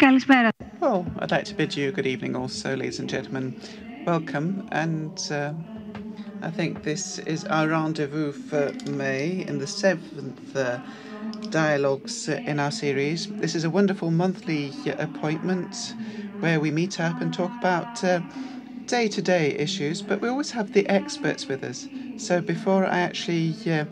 Καλησπέρα. Well, I'd like to bid you good evening also, ladies and gentlemen. Welcome, and uh, I think this is our rendezvous for May in the seventh uh, dialogues in our series. This is a wonderful monthly appointment where we meet up and talk about day to day issues, but we always have the experts with us. So before I actually uh,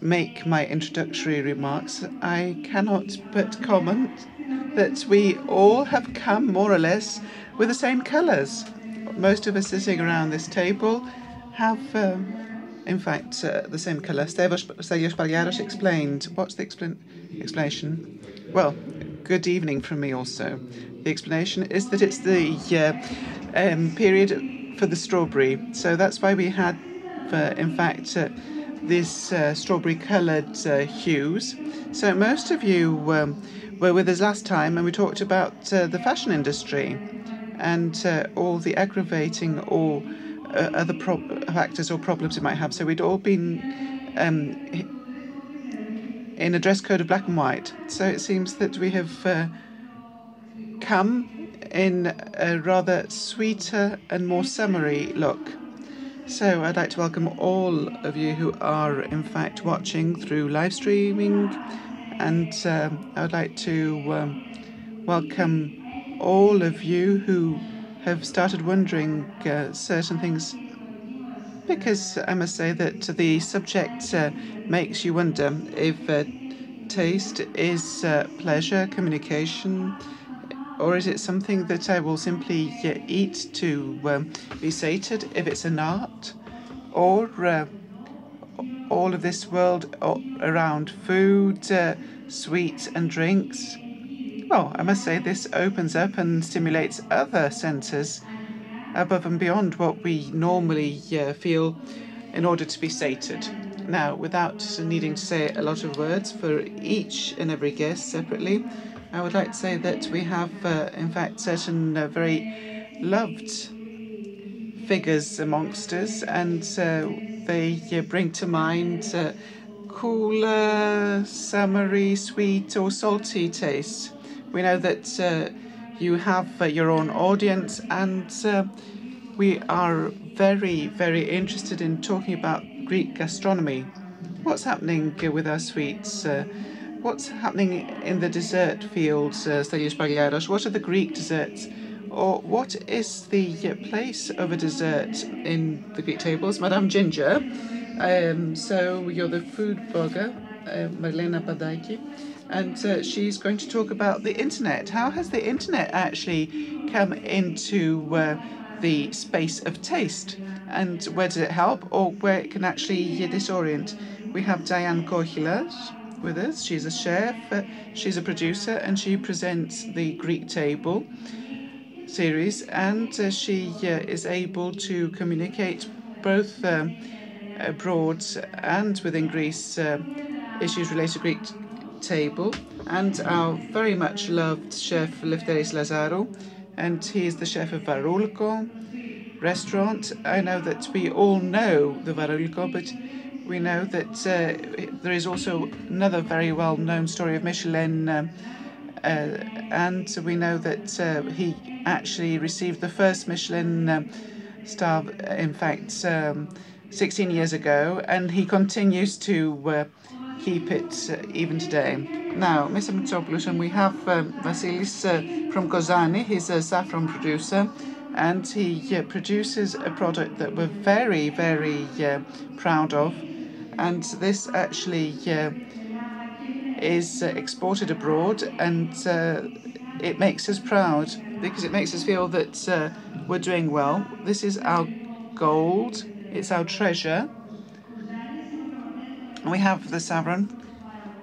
make my introductory remarks, I cannot but comment that we all have come more or less with the same colours. Most of us sitting around this table have, um, in fact, uh, the same colour. Stelios Parliaros explained. What's the expl- explanation? Well, good evening from me also. The explanation is that it's the uh, um, period for the strawberry. So that's why we had, uh, in fact, uh, this uh, strawberry coloured uh, hues. So most of you um, were with us last time and we talked about uh, the fashion industry and uh, all the aggravating or uh, other pro- factors or problems it might have. So we'd all been um, in a dress code of black and white. So it seems that we have uh, come in a rather sweeter and more summery look. So I'd like to welcome all of you who are in fact watching through live streaming, and um, I would like to um, welcome all of you who have started wondering uh, certain things. Because I must say that the subject uh, makes you wonder if uh, taste is uh, pleasure, communication, or is it something that I will simply uh, eat to um, be sated if it's an art? Or uh, all of this world around food, uh, sweets, and drinks? Well, I must say this opens up and stimulates other senses above and beyond what we normally uh, feel in order to be sated. Now, without needing to say a lot of words for each and every guest separately, I would like to say that we have, uh, in fact, certain uh, very loved figures amongst us, and uh, they uh, bring to mind uh, cooler, summery, sweet, or salty taste. We know that uh, you have your own audience, and we are very, very interested in talking about Greek gastronomy. What's happening with our sweets? what's happening in the dessert fields, uh, Stelios Parliaros? What are the Greek desserts? Or what is the place of a dessert in the Greek tables? Madame Ginger. Um, so you're the food blogger, uh, Marlena Padaki, and uh, she's going to talk about the internet. How has the internet actually come into uh, the space of taste? And where does it help or where it can actually disorient? We have Diane Kochilas with us. She's a chef, uh, she's a producer, and she presents the Greek Table series. And uh, she uh, is able to communicate both um, abroad and within Greece issues related to Greek Table. And our very much loved chef Lefteris Lazarou, and he is the chef of Varoulko restaurant. I know that we all know the Varoulko, but we know that uh, there is also another very well known story of Michelin, uh, and we know that uh, he actually received the first Michelin um, star, in fact, um, 16 years ago, and he continues to uh, keep it uh, even today. Now, Mr. Mitsopoulos, and we have uh, Vasilis from Kozani, he's a saffron producer and he uh, produces a product that we're very, very uh, proud of and this actually uh, is uh, exported abroad, and uh, it makes us proud because it makes us feel that uh, we're doing well. This is our gold, it's our treasure. We have the saffron,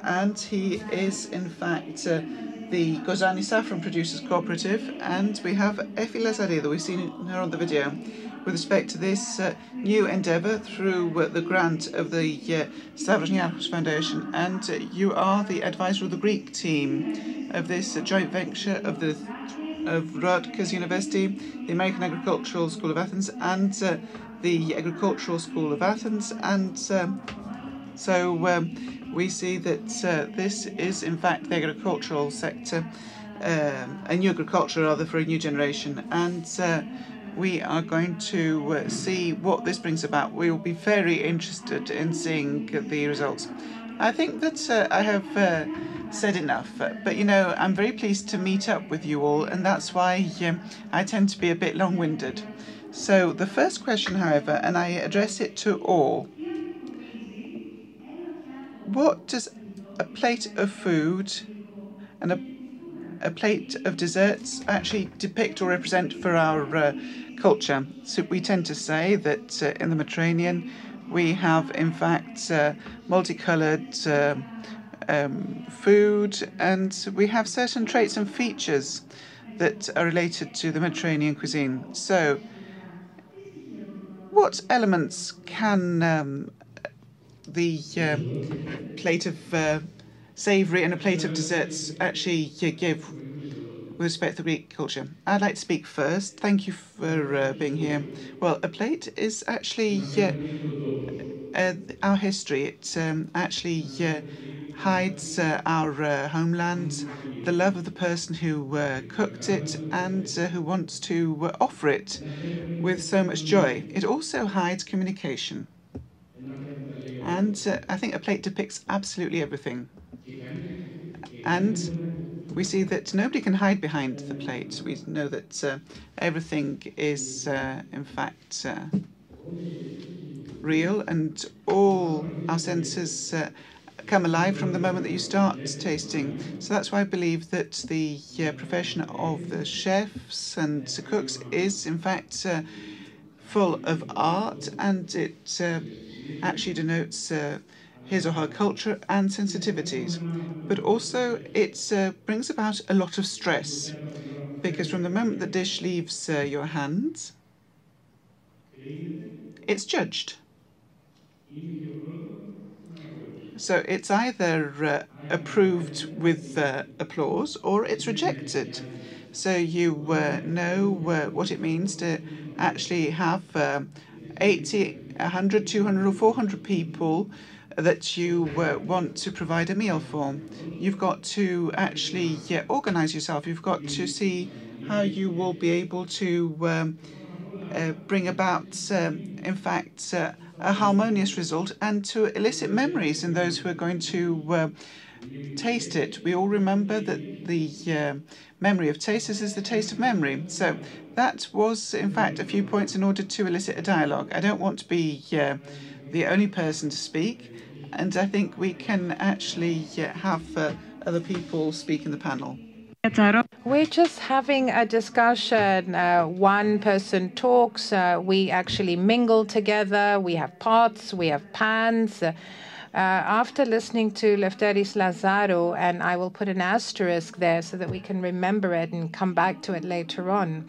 and he is in fact uh, the Kozani Saffron Producers Cooperative, and we have Efi Lazaridou. We've seen her on the video with respect to this uh, new endeavour through uh, the grant of the uh, Stavros Foundation, and uh, you are the advisor of the Greek team of this uh, joint venture of the of Rutgers University, the American Agricultural School of Athens, and the Agricultural School of Athens, and um, so um, we see that this is in fact the agricultural sector um, a new agriculture rather for a new generation. And uh, we are going to uh, see what this brings about. We will be very interested in seeing the results. I think that uh, I have uh, said enough, but you know, I'm very pleased to meet up with you all, and that's why um, I tend to be a bit long winded. So, the first question, however, and I address it to all what does a plate of food and a a plate of desserts actually depict or represent for our uh, culture. So we tend to say that uh, in the Mediterranean we have, in fact, uh, multicolored uh, um, food, and we have certain traits and features that are related to the Mediterranean cuisine. So, what elements can um, the um, plate of uh, savoury and a plate of desserts actually give respect to Greek culture. I'd like to speak first. Thank you for uh, being here. Well, a plate is actually uh, uh, our history. It um, actually uh, hides uh, our uh, homeland, the love of the person who cooked it, and who wants to offer it with so much joy. It also hides communication. And I think a plate depicts absolutely everything. And we see that nobody can hide behind the plate. We know that uh, everything is, uh, in fact, uh, real, and all our senses uh, come alive from the moment that you start tasting. So that's why I believe that the uh, profession of the chefs and the cooks is, in fact, uh, full of art, and it actually denotes his or her culture and sensitivities. But also, it uh, brings about a lot of stress because from the moment the dish leaves uh, your hands, it's judged. So it's either uh, approved with uh, applause or it's rejected. So you uh, know uh, what it means to actually have 80, 100, 200, or 400 people that you uh, want to provide a meal for. You've got to actually organize yourself. You've got to see how you will be able to um, uh, bring about, um, in fact, uh, a harmonious result and to elicit memories in those who are going to uh, taste it. We all remember that the uh, memory of taste is the taste of memory. So that was, in fact, a few points in order to elicit a dialogue. I don't want to be uh, the only person to speak and I think we can actually have uh, other people speak in the panel. We're just having a discussion. Uh, one person talks, uh, we actually mingle together, we have pots, we have pans. Uh, after listening to Lefteris Lazarou, and I will put an asterisk there so that we can remember it and come back to it later on.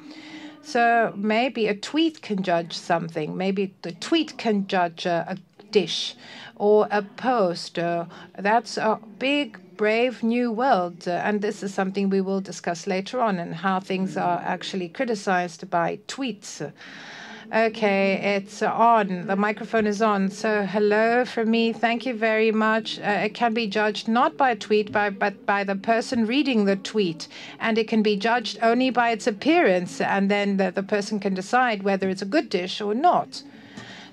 So maybe a tweet can judge something. Maybe the tweet can judge a, a dish or a post. Uh, that's a big, brave new world. Uh, and this is something we will discuss later on and how things are actually criticized by tweets. Okay, it's on. The microphone is on. So, hello from me. Thank you very much. Uh, it can be judged not by a tweet, by, but by the person reading the tweet. And it can be judged only by its appearance. And then the, the person can decide whether it's a good dish or not.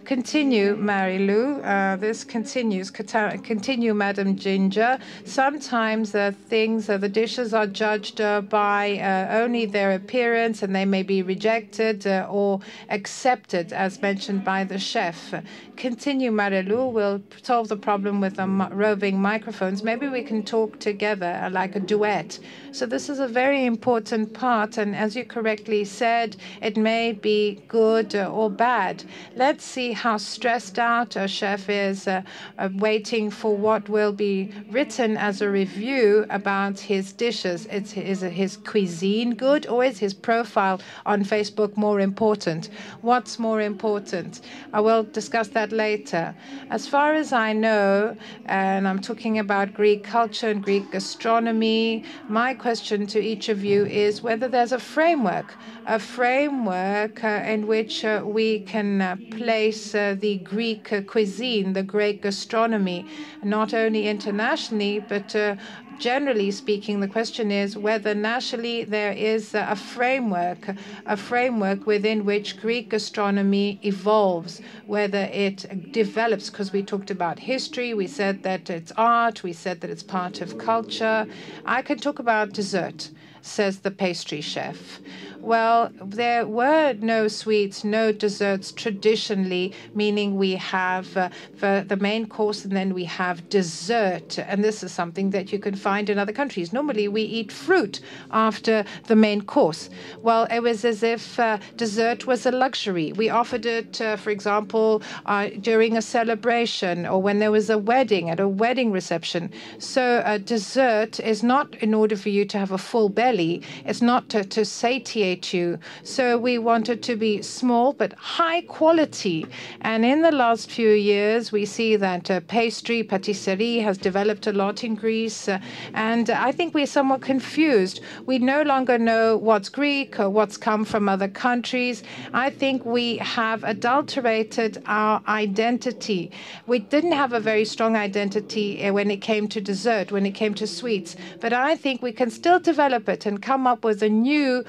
Continue, Mary Lou. Uh, this continues. Continue, Madam Ginger. Sometimes the things, uh, the dishes are judged uh, by uh, only their appearance and they may be rejected uh, or accepted, as mentioned by the chef. Continue, Mary Lou. We'll solve the problem with the roving microphones. Maybe we can talk together like a duet. So, this is a very important part. And as you correctly said, it may be good or bad. Let's see how stressed out a chef is, uh, uh, waiting for what will be written as a review about his dishes. It's, is his cuisine good or is his profile on Facebook more important? What's more important? I will discuss that later. As far as I know, and I'm talking about Greek culture and Greek gastronomy, my question to each of you is whether there's a framework, a framework uh, in which uh, we can uh, place uh, the Greek uh, cuisine, the Greek gastronomy, not only internationally, but uh, generally speaking, the question is whether nationally there is a framework, a framework within which Greek gastronomy evolves, whether it develops, because we talked about history, we said that it's art, we said that it's part of culture. I can talk about dessert, says the pastry chef. Well, there were no sweets, no desserts traditionally, meaning we have uh, the, main course and then we have dessert. And this is something that you can find in other countries. Normally, we eat fruit after the main course. Well, it was as if uh, dessert was a luxury. We offered it, uh, for example, uh, during a celebration or when there was a wedding, at a wedding reception. So, a dessert is not in order for you to have a full belly, it's not to, to satiate you. So we wanted to be small but high quality. And in the last few years, we see that uh, pastry, patisserie has developed a lot in Greece. Uh, and I think we're somewhat confused. We no longer know what's Greek or what's come from other countries. I think we have adulterated our identity. We didn't have a very strong identity uh, when it came to dessert, when it came to sweets. But I think we can still develop it and come up with a new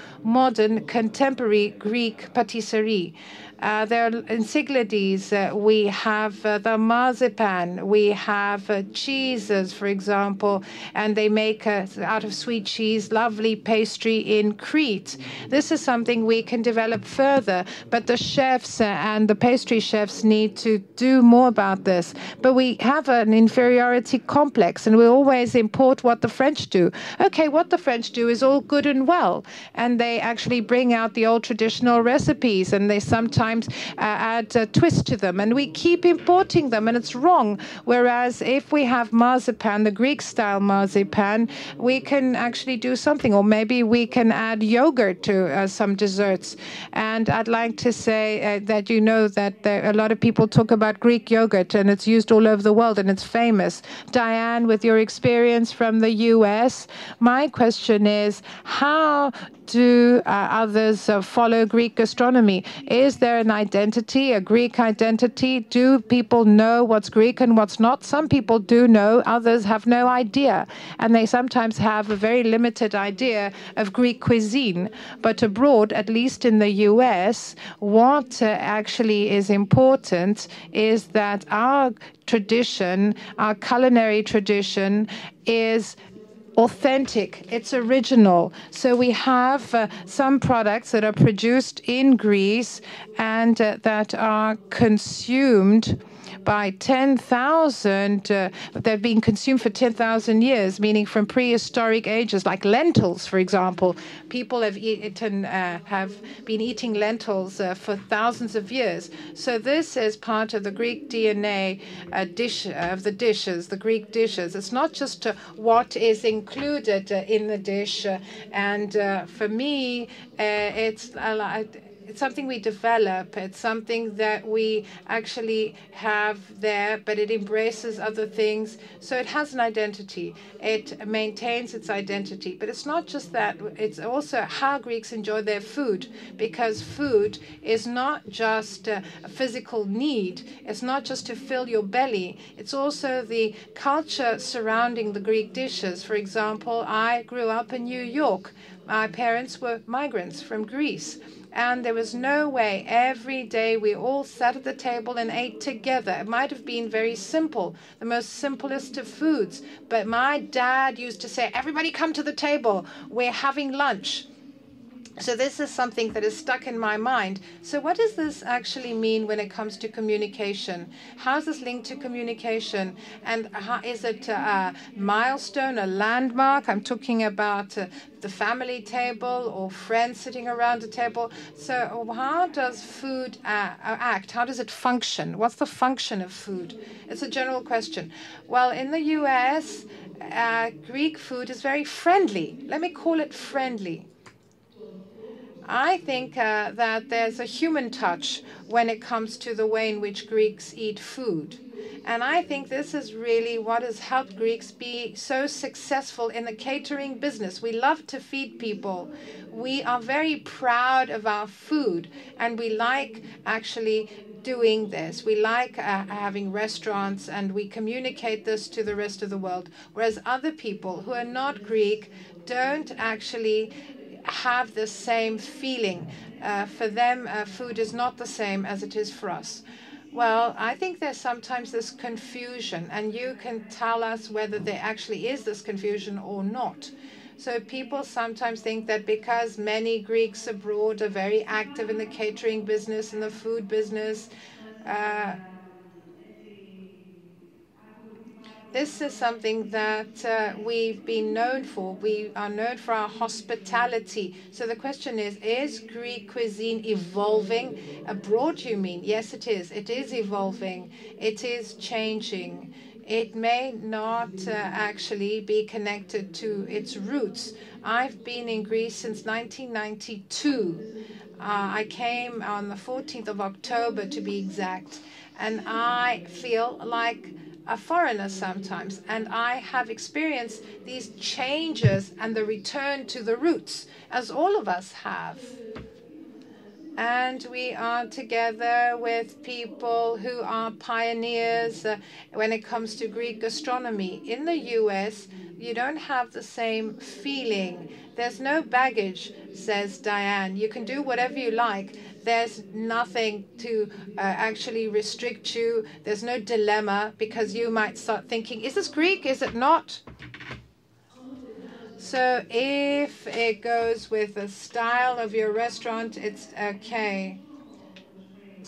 modern contemporary Greek patisserie. Uh, there are encyclopedias. Uh, we have uh, the marzipan. We have uh, cheeses, for example, and they make out of sweet cheese lovely pastry in Crete. This is something we can develop further, but the chefs and the pastry chefs need to do more about this. But we have an inferiority complex, and we always import what the French do. Okay, what the French do is all good and well, and they actually bring out the old traditional recipes, and they sometimes uh, add a twist to them, and we keep importing them, and it's wrong. Whereas if we have marzipan, the Greek style marzipan, we can actually do something, or maybe we can add yogurt to uh, some desserts. And I'd like to say uh, that you know that there, a lot of people talk about Greek yogurt, and it's used all over the world, and it's famous. Diane, with your experience from the US, my question is how do uh, others uh, follow Greek gastronomy? Is there an identity, a Greek identity? Do people know what's Greek and what's not? Some people do know, others have no idea. And they sometimes have a very limited idea of Greek cuisine. But abroad, at least in the US, what uh, actually is important is that our tradition, our culinary tradition, is authentic, it's original. So we have uh, some products that are produced in Greece and uh, that are consumed by 10,000, uh, they've been consumed for 10,000 years, meaning from prehistoric ages, like lentils, for example. People have eaten, uh, have been eating lentils uh, for thousands of years. So this is part of the Greek DNA uh, dish of the dishes, the Greek dishes. It's not just uh, what is included uh, in the dish, and for me, it's it's something we develop. It's something that we actually have there, but it embraces other things. So it has an identity. It maintains its identity. But it's not just that, it's also how Greeks enjoy their food, because food is not just a physical need, it's not just to fill your belly, it's also the culture surrounding the Greek dishes. For example, I grew up in New York. My parents were migrants from Greece and there was no way every day we all sat at the table and ate together. It might have been very simple, the most simplest of foods, but my dad used to say, Everybody come to the table, we're having lunch. So this is something that is stuck in my mind. So what does this actually mean when it comes to communication? How is this linked to communication? And how, is it a milestone, a landmark? I'm talking about uh, the family table or friends sitting around a table. So how does food uh, act? How does it function? What's the function of food? It's a general question. Well, in the U.S., uh, Greek food is very friendly. Let me call it friendly. I think uh, that there's a human touch when it comes to the way in which Greeks eat food. And I think this is really what has helped Greeks be so successful in the catering business. We love to feed people. We are very proud of our food, and we like actually doing this. We like uh, having restaurants and we communicate this to the rest of the world. Whereas other people who are not Greek don't actually have the same feeling. Uh, for them, uh, food is not the same as it is for us. Well, I think there's sometimes this confusion, and you can tell us whether there actually is this confusion or not. So people sometimes think that because many Greeks abroad are very active in the catering business and the food business, uh, this is something that uh, we've been known for. We are known for our hospitality. So the question is Is Greek cuisine evolving? Abroad, you mean? Yes, it is. It is evolving, it is changing. It may not uh, actually be connected to its roots. I've been in Greece since 1992. Uh, I came on the 14th of October to be exact, and I feel like a foreigner sometimes, and I have experienced these changes and the return to the roots, as all of us have. And we are together with people who are pioneers uh, when it comes to Greek gastronomy. In the US, you don't have the same feeling. There's no baggage, says Diane. You can do whatever you like there's nothing to uh, actually restrict you. There's no dilemma because you might start thinking, is this Greek? Is it not? So if it goes with the style of your restaurant, it's okay.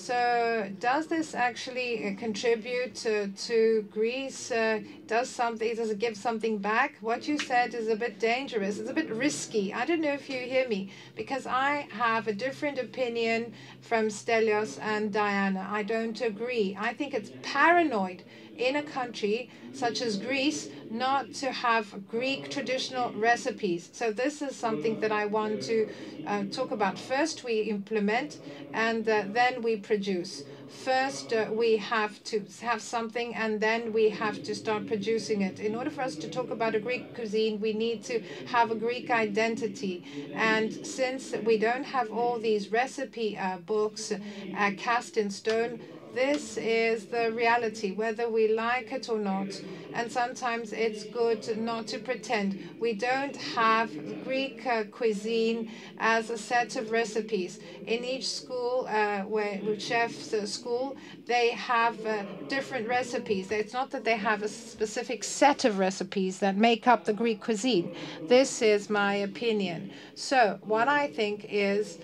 So does this actually uh, contribute to, to Greece? Uh, does something, does it give something back? What you said is a bit dangerous. It's a bit risky. I don't know if you hear me because I have a different opinion from Stelios and Diana. I don't agree. I think it's paranoid in a country such as Greece not to have Greek traditional recipes. So this is something that I want to uh, talk about. First, we implement and uh, then we produce. First, uh, we have to have something and then we have to start producing it. In order for us to talk about a Greek cuisine, we need to have a Greek identity. And since we don't have all these recipe uh, books uh, cast in stone, this is the reality, whether we like it or not. And sometimes it's good not to pretend. We don't have Greek uh, cuisine as a set of recipes. In each school, uh, where chef's school, they have uh, different recipes. It's not that they have a specific set of recipes that make up the Greek cuisine. This is my opinion. So, what I think is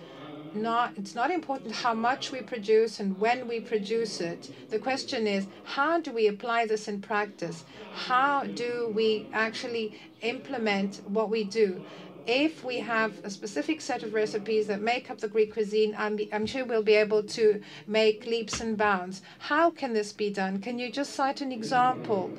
not it's not important how much we produce and when we produce it. The question is how do we apply this in practice? How do we actually implement what we do? If we have a specific set of recipes that make up the Greek cuisine, I'm, I'm sure we'll be able to make leaps and bounds. How can this be done? Can you just cite an example?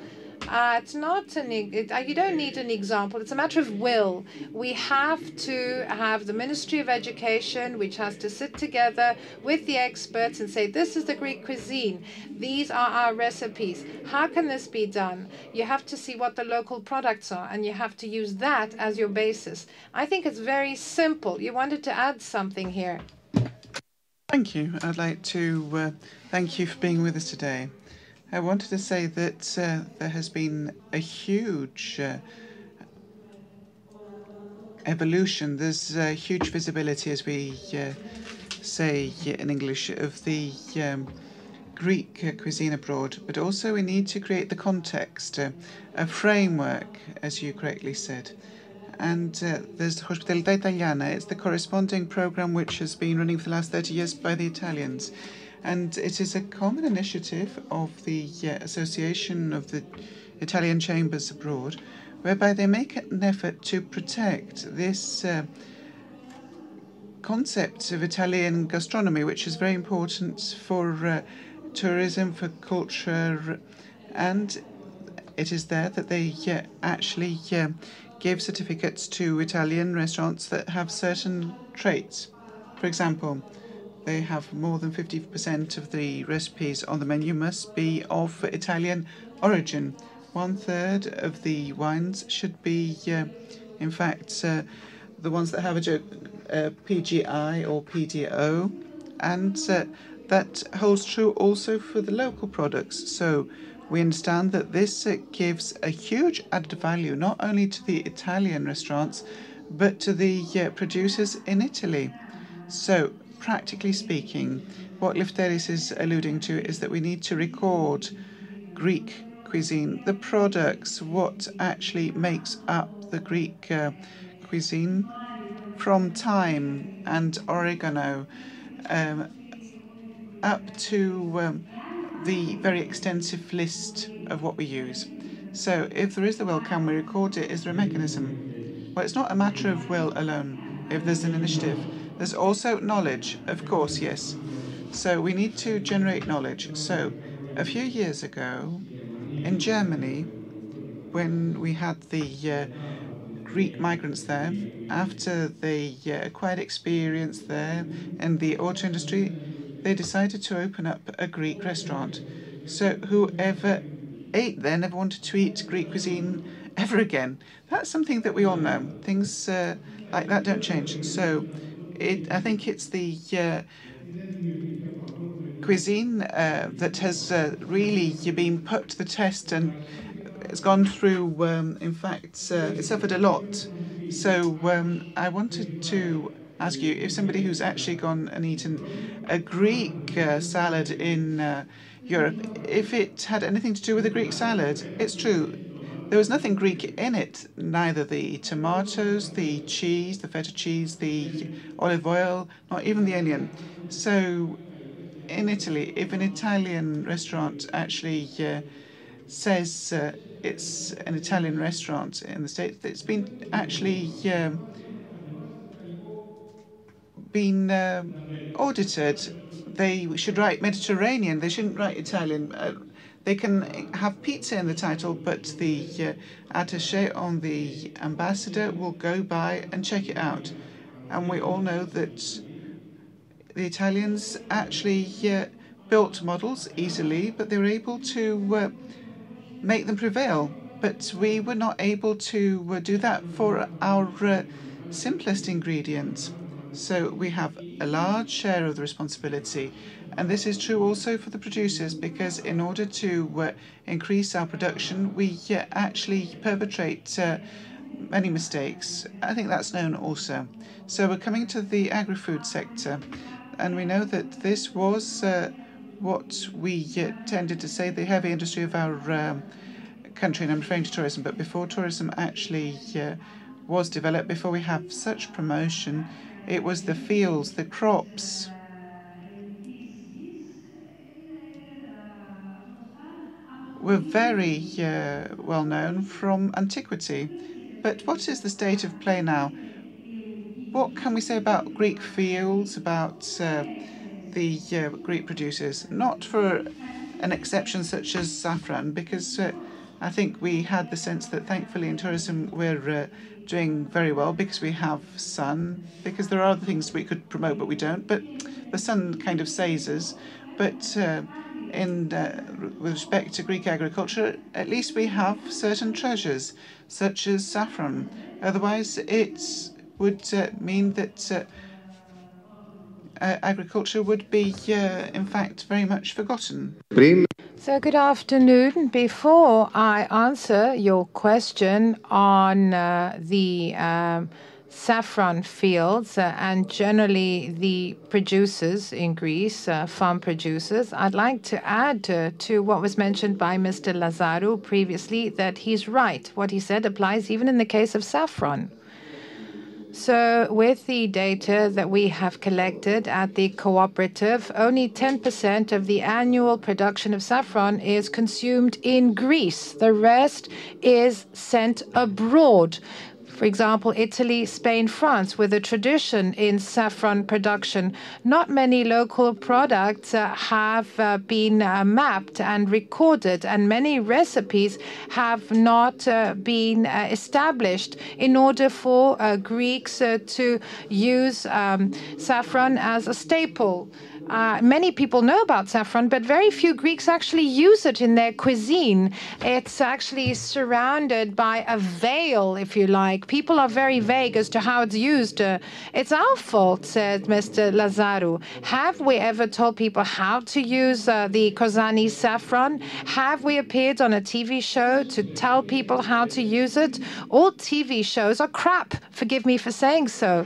Uh, it's not an, it, uh, you don't need an example. It's a matter of will. We have to have the Ministry of Education, which has to sit together with the experts and say, this is the Greek cuisine. These are our recipes. How can this be done? You have to see what the local products are, and you have to use that as your basis. I think it's very simple. You wanted to add something here. Thank you. I'd like to uh, thank you for being with us today. I wanted to say that uh, there has been a huge uh, evolution. There's uh, huge visibility, as we uh, say in English, of the um, Greek cuisine abroad, but also we need to create the context, uh, a framework, as you correctly said. And uh, there's Hospitality Italiana. It's the corresponding program which has been running for the last 30 years by the Italians. And it is a common initiative of the uh, Association of the Italian Chambers Abroad, whereby they make an effort to protect this uh, concept of Italian gastronomy, which is very important for uh, tourism, for culture, and it is there that they uh, actually uh, give certificates to Italian restaurants that have certain traits. For example, they have more than 50% of the recipes on the menu must be of Italian origin. One third of the wines should be, uh, in fact, uh, the ones that have a, a PGI or PDO, and uh, that holds true also for the local products. So we understand that this gives a huge added value not only to the Italian restaurants but to the producers in Italy. So, practically speaking, what Lefteris is alluding to is that we need to record Greek cuisine, the products, what actually makes up the Greek uh, cuisine from thyme and oregano um, up to um, the very extensive list of what we use. So, if there is the will, can we record it? Is there a mechanism? Well, it's not a matter of will alone. If there's an initiative, there's also knowledge, of course, yes. So, we need to generate knowledge. So, a few years ago in Germany, when we had the uh, Greek migrants there, after they uh, acquired experience there in the auto industry, they decided to open up a Greek restaurant. So whoever ate there never wanted to eat Greek cuisine ever again. That's something that we all know. Things uh, like that don't change. So it, I think it's the uh, cuisine uh, that has uh, really been put to the test and it's gone through, um, in fact, uh, it suffered a lot. So um, I wanted to ask you if somebody who's actually gone and eaten a Greek uh, salad in uh, Europe, if it had anything to do with a Greek salad, it's true. There was nothing Greek in it, neither the tomatoes, the cheese, the feta cheese, the olive oil, not even the onion. So, in Italy, if an Italian restaurant actually uh, says uh, it's an Italian restaurant in the States, it's been actually um, been um, audited. They should write Mediterranean. They shouldn't write Italian. Uh, they can have pizza in the title, but the uh, attaché on the ambassador will go by and check it out. And we all know that the Italians actually uh, built models easily, but they were able to uh, make them prevail. But we were not able to uh, do that for our uh, simplest ingredients. So we have a large share of the responsibility. And this is true also for the producers because in order to uh, increase our production, we uh, actually perpetrate uh, many mistakes. I think that's known also. So we're coming to the agri food sector, and we know that this was uh, what we uh, tended to say the heavy industry of our um, country, and I'm referring to tourism, but before tourism actually was developed, before we have such promotion, it was the fields, the crops. Were very uh, well known from antiquity. But what is the state of play now? What can we say about Greek fields, about uh, the uh, Greek producers? Not for an exception such as saffron, because uh, I think we had the sense that thankfully in tourism we're uh, doing very well because we have sun, because there are other things we could promote but we don't. But the sun kind of saves us. But uh, in uh, with respect to Greek agriculture, at least we have certain treasures, such as saffron. Otherwise, it would uh, mean that uh, uh, agriculture would be, uh, in fact, very much forgotten. So, good afternoon. Before I answer your question on uh, the um, saffron fields uh, and generally the producers in Greece, uh, farm producers, I'd like to add uh, to what was mentioned by Mr. Lazarou previously that he's right. What he said applies even in the case of saffron. So, with the data that we have collected at the cooperative, only 10% of the annual production of saffron is consumed in Greece. The rest is sent abroad. For example, Italy, Spain, France, with a tradition in saffron production. Not many local products uh, have uh, been uh, mapped and recorded, and many recipes have not uh, been uh, established in order for uh, Greeks to use um, saffron as a staple uh, many people know about saffron, but very few Greeks actually use it in their cuisine. It's actually surrounded by a veil, if you like. People are very vague as to how it's used. Uh, it's our fault, said Mr. Lazarou. Have we ever told people how to use uh, the Kozani saffron? Have we appeared on a TV show to tell people how to use it? All TV shows are crap. Forgive me for saying so.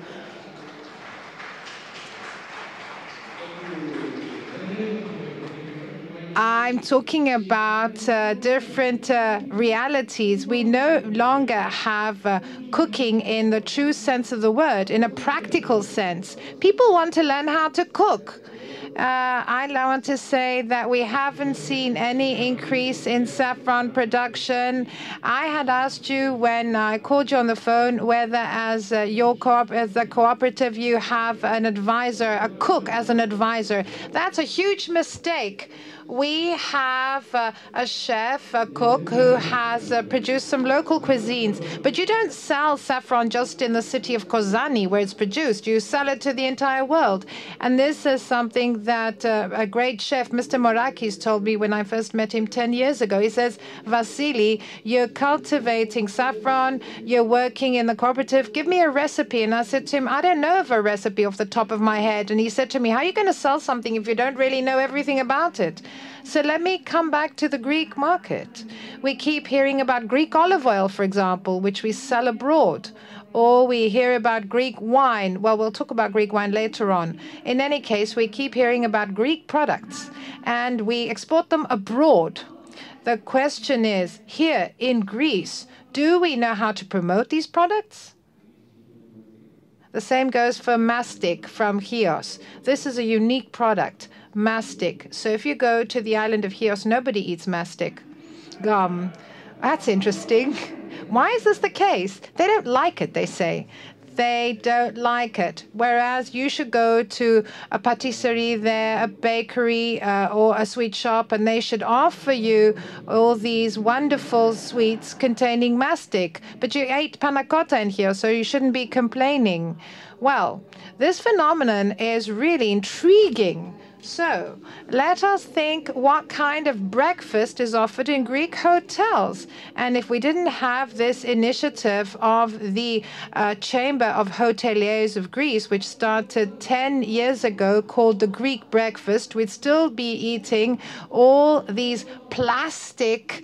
I'm talking about uh, different uh, realities. We no longer have uh, cooking in the true sense of the word, in a practical sense. People want to learn how to cook. Uh, I want to say that we haven't seen any increase in saffron production. I had asked you when I called you on the phone whether, as uh, your co- as a cooperative, you have an advisor, a cook as an advisor. That's a huge mistake we have uh, a chef, a cook who has uh, produced some local cuisines. But you don't sell saffron just in the city of Kozani where it's produced. You sell it to the entire world. And this is something that uh, a great chef, Mr. Morakis, told me when I first met him 10 years ago. He says, Vasily, you're cultivating saffron, you're working in the cooperative. Give me a recipe. And I said to him, I don't know of a recipe off the top of my head. And he said to me, How are you going to sell something if you don't really know everything about it? So let me come back to the Greek market. We keep hearing about Greek olive oil, for example, which we sell abroad. Or we hear about Greek wine. Well, we'll talk about Greek wine later on. In any case, we keep hearing about Greek products and we export them abroad. The question is here in Greece, do we know how to promote these products? The same goes for mastic from Chios. This is a unique product mastic. So if you go to the island of Chios, nobody eats mastic gum. That's interesting. Why is this the case? They don't like it, they say. They don't like it. Whereas you should go to a patisserie there, a bakery, uh, or a sweet shop, and they should offer you all these wonderful sweets containing mastic. But you ate panna cotta in here, so you shouldn't be complaining. Well, this phenomenon is really intriguing so let us think what kind of breakfast is offered in Greek hotels. And if we didn't have this initiative of the uh, Chamber of Hoteliers of Greece, which started 10 years ago, called the Greek breakfast, we'd still be eating all these plastic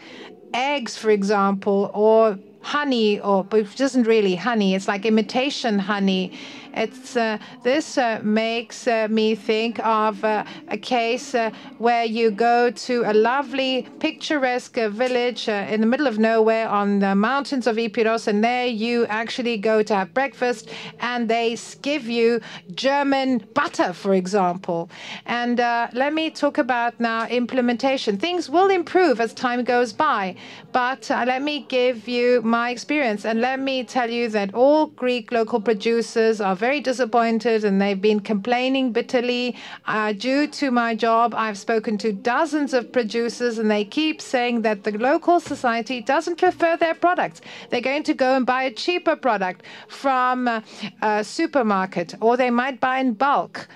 eggs, for example, or honey, or but it isn't really honey, it's like imitation honey it's uh, this uh, makes uh, me think of a case where you go to a lovely, picturesque village in the middle of nowhere on the mountains of Epirus, and there you actually go to have breakfast, and they give you German butter, for example. And let me talk about now implementation. Things will improve as time goes by, but let me give you my experience, and let me tell you that all Greek local producers are very disappointed and they've been complaining bitterly. Uh, due to my job, I've spoken to dozens of producers and they keep saying that the local society doesn't prefer their products. They're going to go and buy a cheaper product from a, a supermarket or they might buy in bulk.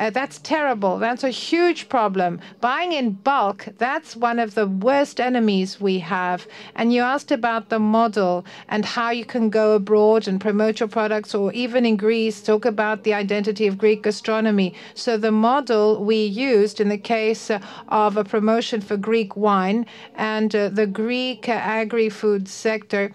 Uh, that's terrible. That's a huge problem. Buying in bulk, that's one of the worst enemies we have. And you asked about the model and how you can go abroad and promote your products, or even in Greece, talk about the identity of Greek gastronomy. So the model we used in the case uh, of a promotion for Greek wine and uh, the Greek uh, agri-food sector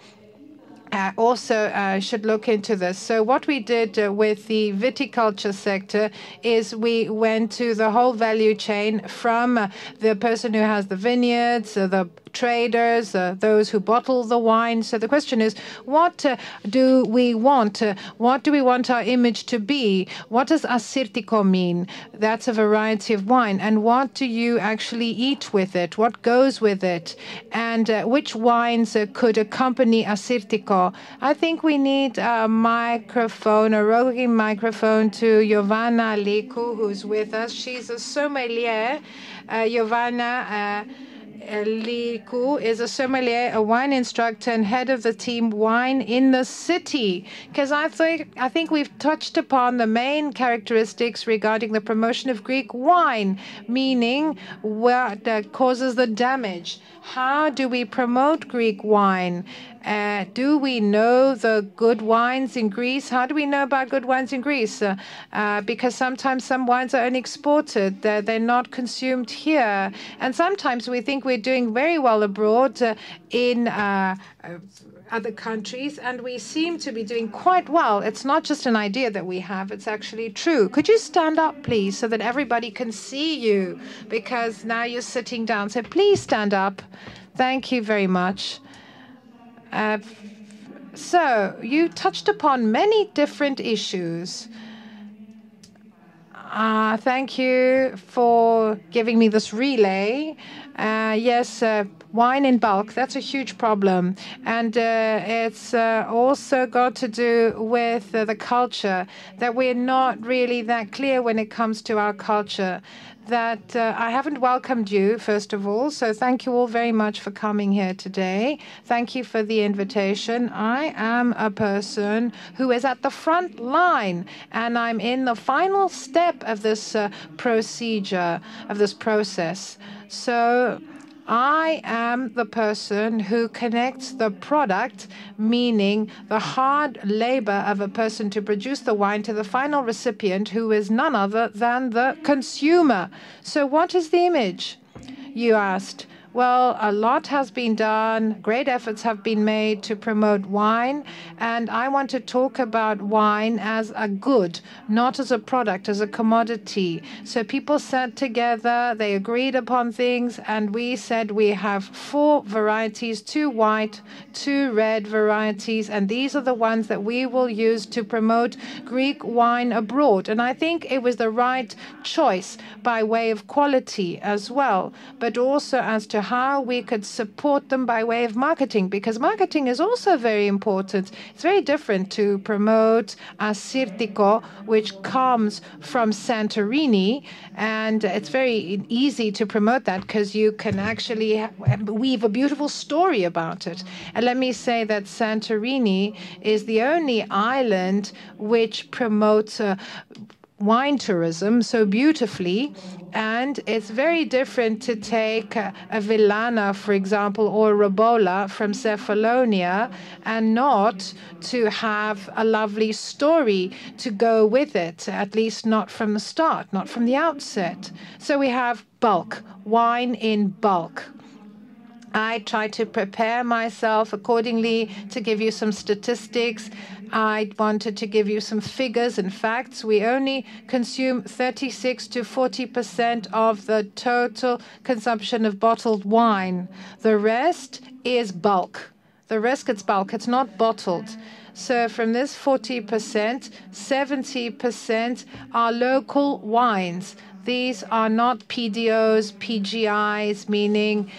uh, also uh, should look into this. So what we did uh, with the viticulture sector is we went to the whole value chain from the person who has the vineyards, the traders, uh, those who bottle the wine. So the question is, what uh, do we want? Uh, what do we want our image to be? What does assyrtiko mean? That's a variety of wine. And what do you actually eat with it? What goes with it? And uh, which wines uh, could accompany assyrtiko? I think we need a microphone, a roving microphone to Giovanna Liku, who's with us. She's a sommelier. Uh, Giovanna, Liku is a sommelier, a wine instructor, and head of the team Wine in the City. Because I think I think we've touched upon the main characteristics regarding the promotion of Greek wine, meaning what uh, causes the damage. How do we promote Greek wine? Uh, do we know the good wines in Greece? How do we know about good wines in Greece? Uh, uh, because sometimes some wines are only exported, they're, they're, not consumed here. And sometimes we think we're doing very well abroad uh, in uh, other countries, and we seem to be doing quite well. It's not just an idea that we have, it's actually true. Could you stand up, please, so that everybody can see you? Because now you're sitting down. So please stand up. Thank you very much. Uh, so, you touched upon many different issues. Uh, thank you for giving me this relay. Uh, yes, uh, wine in bulk, that's a huge problem. And uh, it's also got to do with the culture, that we're not really that clear when it comes to our culture that I haven't welcomed you, first of all. So thank you all very much for coming here today. Thank you for the invitation. I am a person who is at the front line, and I'm in the final step of this procedure, of this process. So I am the person who connects the product, meaning the hard labor of a person to produce the wine, to the final recipient, who is none other than the consumer. So, what is the image? You asked. Well, a lot has been done. Great efforts have been made to promote wine. And I want to talk about wine as a good, not as a product, as a commodity. So people sat together, they agreed upon things, and we said we have four varieties two white, two red varieties. And these are the ones that we will use to promote Greek wine abroad. And I think it was the right choice by way of quality as well, but also as to how we could support them by way of marketing, because marketing is also very important. It's very different to promote Assyrtiko, which comes from Santorini, and it's very easy to promote that because you can actually weave a beautiful story about it. And let me say that Santorini is the only island which promotes uh, wine tourism so beautifully. And it's very different to take a, Vilana, for example, or Robola from Cephalonia and not to have a lovely story to go with it, at least not from the start, not from the outset. So we have bulk, wine in bulk. I try to prepare myself accordingly to give you some statistics. I wanted to give you some figures and facts. We only consume 36 to 40% of the total consumption of bottled wine. The rest is bulk. The rest gets bulk. It's not bottled. So from this 40%, 70% are local wines. These are not PDOs, PGIs, meaning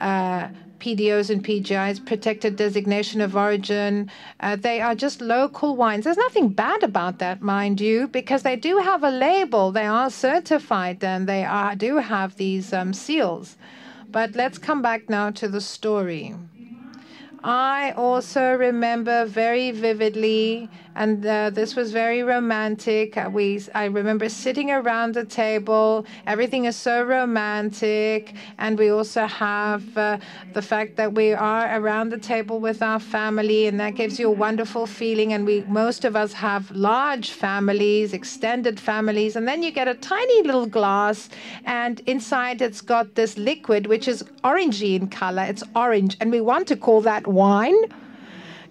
PDOs and PGIs, protected designation of origin. Uh, they are just local wines. There's nothing bad about that, mind you, because they do have a label. They are certified and they are, do have these um, seals. But let's come back now to the story. I also remember very vividly and uh, this was very romantic. Uh, we, I remember sitting around the table. Everything is so romantic, and we also have uh, the fact that we are around the table with our family, and that gives you a wonderful feeling. And we, most of us, have large families, extended families, and then you get a tiny little glass, and inside it's got this liquid which is orangey in color. It's orange, and we want to call that wine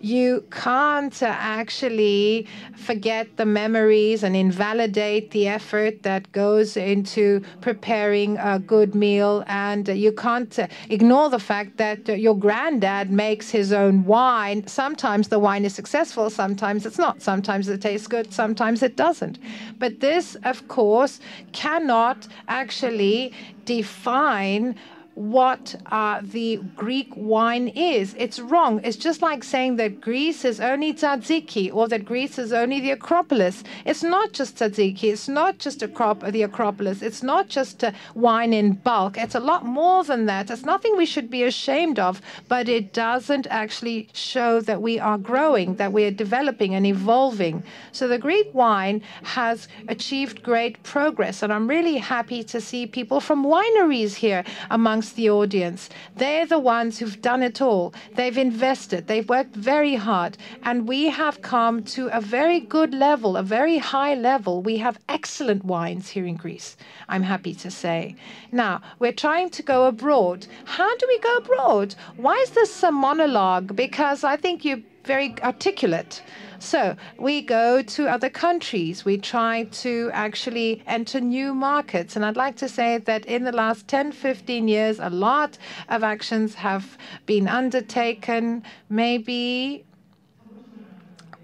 you can't uh, actually forget the memories and invalidate the effort that goes into preparing a good meal. And uh, you can't uh, ignore the fact that your granddad makes his own wine. Sometimes the wine is successful, sometimes it's not. Sometimes it tastes good, sometimes it doesn't. But this, of course, cannot actually define what uh, the Greek wine is. It's wrong. It's just like saying that Greece is only tzatziki or that Greece is only the Acropolis. It's not just tzatziki. It's not just Acrop- the Acropolis. It's not just uh, wine in bulk. It's a lot more than that. It's nothing we should be ashamed of, but it doesn't actually show that we are growing, that we are developing and evolving. So the Greek wine has achieved great progress, and I'm really happy to see people from wineries here amongst the audience. They're the ones who've done it all. They've invested, they've worked very hard, and we have come to a very good level, a very high level. We have excellent wines here in Greece, I'm happy to say. Now, we're trying to go abroad. How do we go abroad? Why is this a monologue? Because I think you're very articulate. So we go to other countries. We try to actually enter new markets. And I'd like to say that in the last 10, 15 years, a lot of actions have been undertaken. Maybe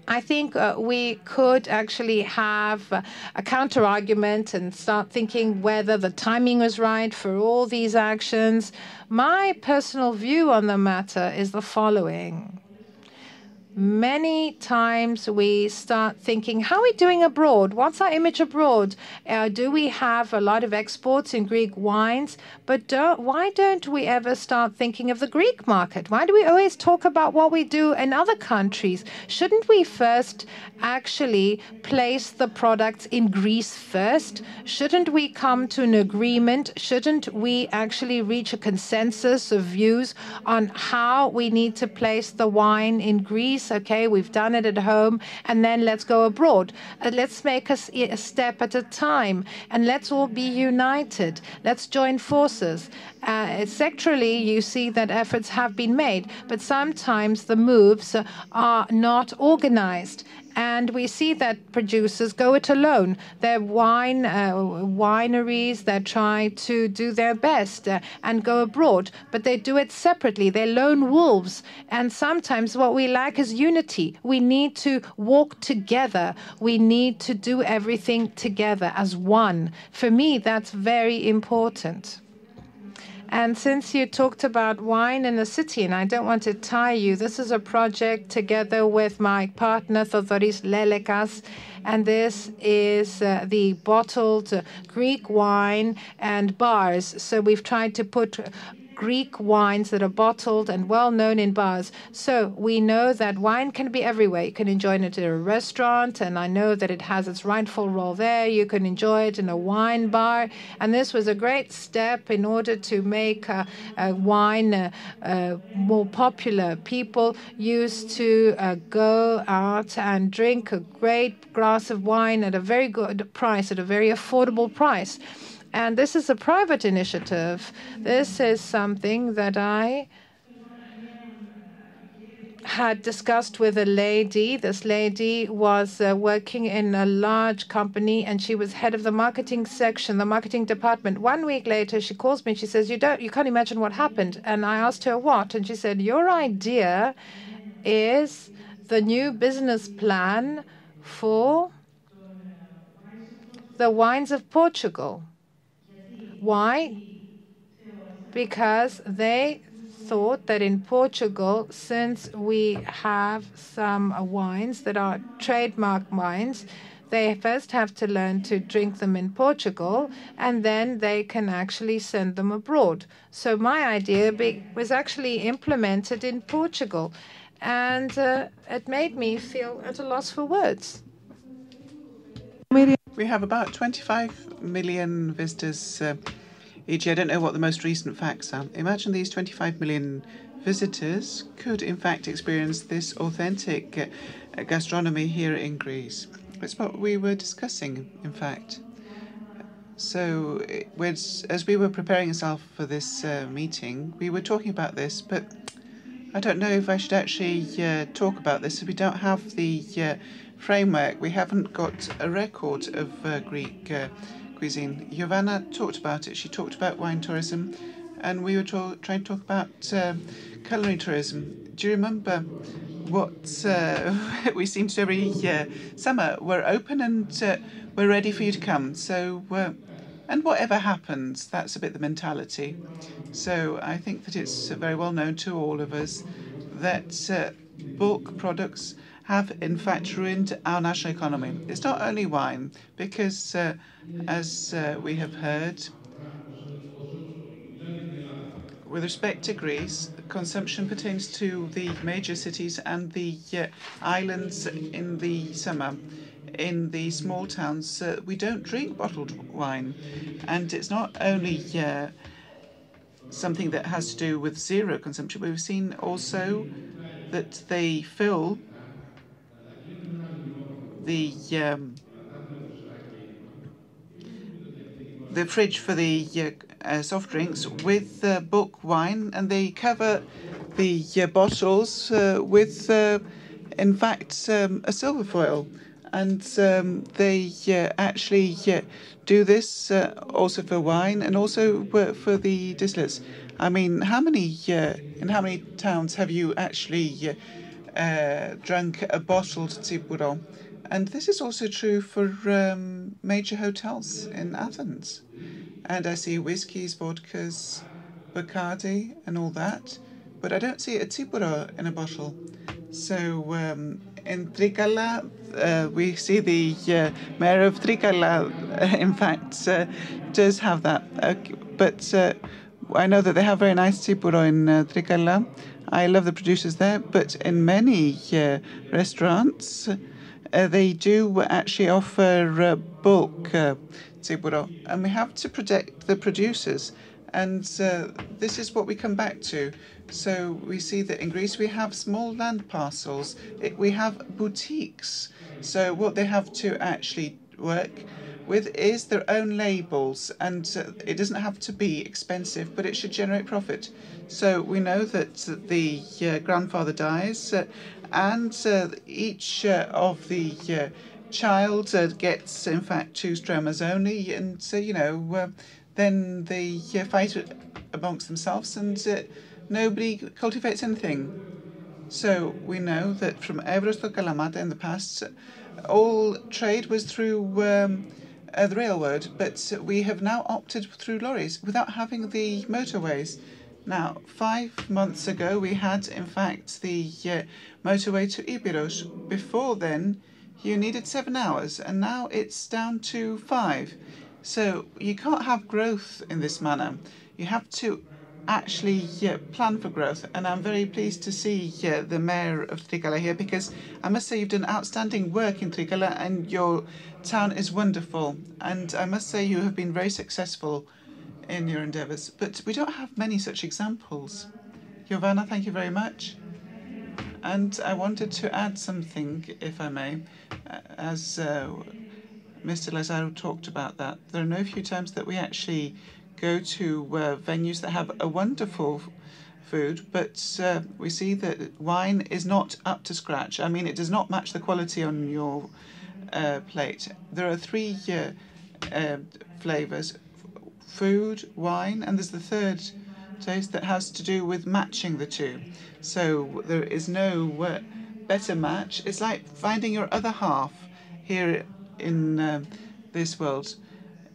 I think uh, we could actually have a counter argument and start thinking whether the timing was right for all these actions. My personal view on the matter is the following. Many times we start thinking, how are we doing abroad? What's our image abroad? Uh, do we have a lot of exports in Greek wines? But don't, why don't we ever start thinking of the Greek market? Why do we always talk about what we do in other countries? Shouldn't we first actually place the products in Greece first? Shouldn't we come to an agreement? Shouldn't we actually reach a consensus of views on how we need to place the wine in Greece? Okay, we've done it at home, and then let's go abroad. Uh, let's make a, a step at a time, and let's all be united. Let's join forces. Uh, sectorally, you see that efforts have been made, but sometimes the moves are not organized and we see that producers go it alone. They're wine uh, wineries that try to do their best uh, and go abroad, but they do it separately. They're lone wolves, and sometimes what we lack is unity. We need to walk together. We need to do everything together as one. For me, that's very important. And since you talked about wine in the city, and I don't want to tie you, this is a project together with my partner, Thodoris Lelekas, and this is uh, the bottled Greek wine and bars. So we've tried to put Greek wines that are bottled and well known in bars. So we know that wine can be everywhere. You can enjoy it at a restaurant, and I know that it has its rightful role there. You can enjoy it in a wine bar. And this was a great step in order to make uh, uh, wine uh, uh more popular. People used to uh, go out and drink a great glass of wine at a very good price, at a very affordable price. And this is a private initiative. This is something that I had discussed with a lady. This lady was uh, working in a large company and she was head of the marketing section, the marketing department. One week later, she calls me and she says, "You don't, you can't imagine what happened." And I asked her what, and she said, "Your idea is the new business plan for the wines of Portugal." Why? Because they thought that in Portugal, since we have some wines that are trademark wines, they first have to learn to drink them in Portugal and then they can actually send them abroad. So my idea was actually implemented in Portugal and uh, it made me feel at a loss for words. We have about 25 million visitors uh, each year. I don't know what the most recent facts are. Imagine these 25 million visitors could, in fact, experience this authentic uh, gastronomy here in Greece. That's what we were discussing, in fact. So, as we were preparing ourselves for this uh, meeting, we were talking about this, but I don't know if I should actually uh, talk about this we don't have the uh, framework. We haven't got a record of uh, Greek uh, cuisine. Giovanna talked about it. She talked about wine tourism, and we were trying to talk about uh, culinary tourism. Do you remember what uh, we seem to every uh, summer? We're open and uh, we're ready for you to come. So And whatever happens, that's a bit the mentality. So I think that it's very well known to all of us that bulk products have in fact ruined our national economy. It's not only wine, because uh, as uh, we have heard, with respect to Greece, consumption pertains to the major cities and the uh, islands in the summer. In the small towns, uh, we don't drink bottled wine. And it's not only uh, something that has to do with zero consumption, we've seen also that they fill the um, the fridge for the uh, uh, soft drinks with uh, bulk wine, and they cover the uh, bottles uh, with, uh, in fact, um, a silver foil. And um, they actually do this also for wine and also for the distillates. I mean, how many in how many towns have you actually drunk a bottled Tsipouro? And this is also true for um, major hotels in Athens. And I see whiskies, vodkas, Bacardi, and all that. But I don't see a Tsipouro in a bottle. So um, in Trikala, uh, we see the uh, mayor of Trikala, uh, in fact, uh, does have that. but uh, I know that they have very nice Tsipouro in Trikala. I love the producers there. But in many restaurants, uh, they do actually offer bulk uh, and we have to protect the producers. And uh, this is what we come back to. So we see that in Greece we have small land parcels, it, we have boutiques. So what they have to actually work with is their own labels, and uh, it doesn't have to be expensive, but it should generate profit. So we know that the uh, grandfather dies, and uh, each uh, of the uh, child gets, in fact, two stromas only, and so you know, then they fight amongst themselves, and nobody cultivates anything. So we know that from Evros to Kalamata in the past, all trade was through um, uh, the railroad, but we have now opted through lorries without having the motorways. Now, five months ago, we had, in fact, the uh, motorway to Ibiros. Before then, you needed seven hours, and now it's down to five. So you can't have growth in this manner. You have to actually uh, plan for growth. And I'm very pleased to see uh, the mayor of Trikala here because I must say you've done outstanding work in Trikala and your town is wonderful. And I must say you have been very successful in your endeavours. But we don't have many such examples. Giovanna, thank you very much. And I wanted to add something, if I may, uh, as uh, Mr. Lazarou talked about that. There are no few times that we actually go to uh, venues that have a wonderful food, but uh, we see that wine is not up to scratch. I mean, it does not match the quality on your uh, plate. There are three uh, flavors food, wine, and there's the third taste that has to do with matching the two. So there is no better match. It's like finding your other half here in uh, this world.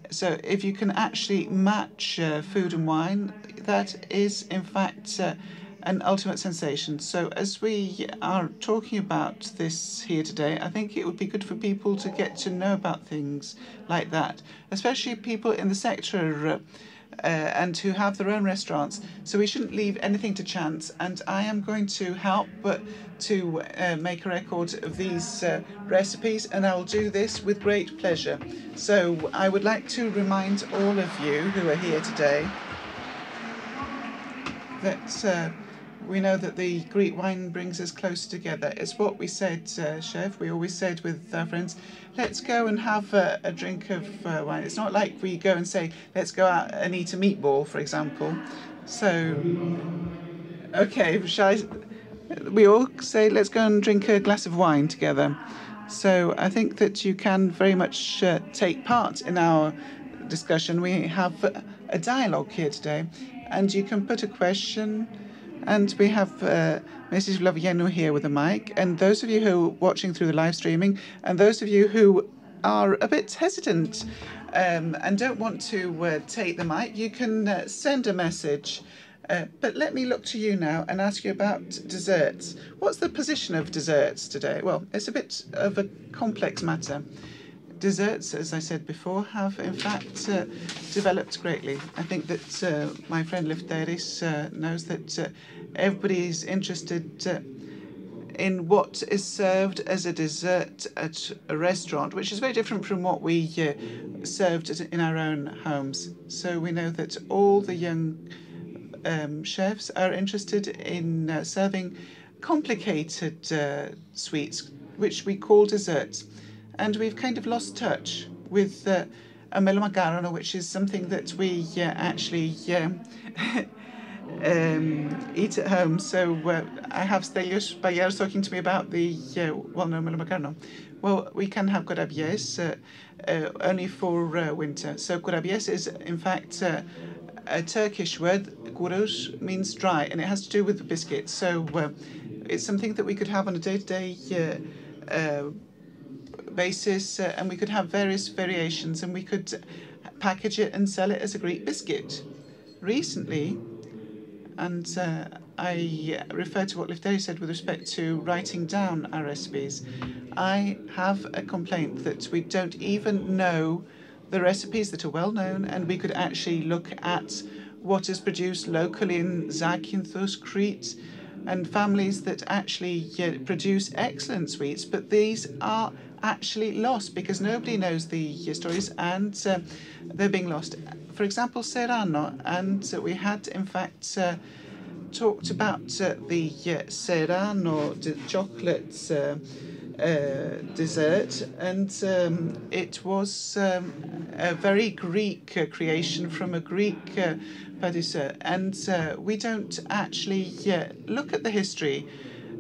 So if you can actually match uh, food and wine, that is in fact uh, an ultimate sensation. So as we are talking about this here today, I think it would be good for people to get to know about things like that, especially people in the sector. Uh, uh, and who have their own restaurants. So we shouldn't leave anything to chance. And I am going to help but to uh, make a record of these uh, recipes, and I'll do this with great pleasure. So I would like to remind all of you who are here today that uh, we know that the Greek wine brings us closer together. It's what we said, uh, Chef. We always said with our friends, let's go and have a, a drink of uh, wine. It's not like we go and say, let's go out and eat a meatball, for example. So, okay, shall I? We all say, let's go and drink a glass of wine together. So I think that you can very much uh, take part in our discussion. We have a dialogue here today, and you can put a question and we have uh, Mrs. Vlavienu here with a mic. And those of you who are watching through the live streaming, and those of you who are a bit hesitant um, and don't want to uh, take the mic, you can uh, send a message. Uh, but let me look to you now and ask you about desserts. What's the position of desserts today? Well, it's a bit of a complex matter. Desserts, as I said before, have in fact uh, developed greatly. I think that uh, my friend Lefteris uh, knows that uh, is interested uh, in what is served as a dessert at a restaurant, which is very different from what we uh, served in our own homes. So we know that all the young um, chefs are interested in serving complicated sweets, which we call desserts. And we've kind of lost touch with uh, a which is something that we uh, actually um, um, eat at home. So uh, I have Stelios Bayers talking to me about the uh, well-known Melo Well, we can have kurabies uh, uh, only for uh, winter. So kurabies is in fact uh, a Turkish word. Kuros means dry, and it has to do with the biscuit. So uh, it's something that we could have on a day-to-day uh, uh, basis, uh, and we could have various variations, and we could package it and sell it as a Greek biscuit. Recently, and uh, I refer to what Lefteri said with respect to writing down our recipes. I have a complaint that we don't even know the recipes that are well known, and we could actually look at what is produced locally in Zakynthos, Crete, and families that actually uh, produce excellent sweets, but these are actually lost because nobody knows the stories and uh, they're being lost. For example, Serrano, and uh, we had in fact uh, talked about uh, the uh, Serrano chocolate uh, dessert, and um, it was um, a very Greek creation from a Greek uh, patisserie. And we don't actually look at the history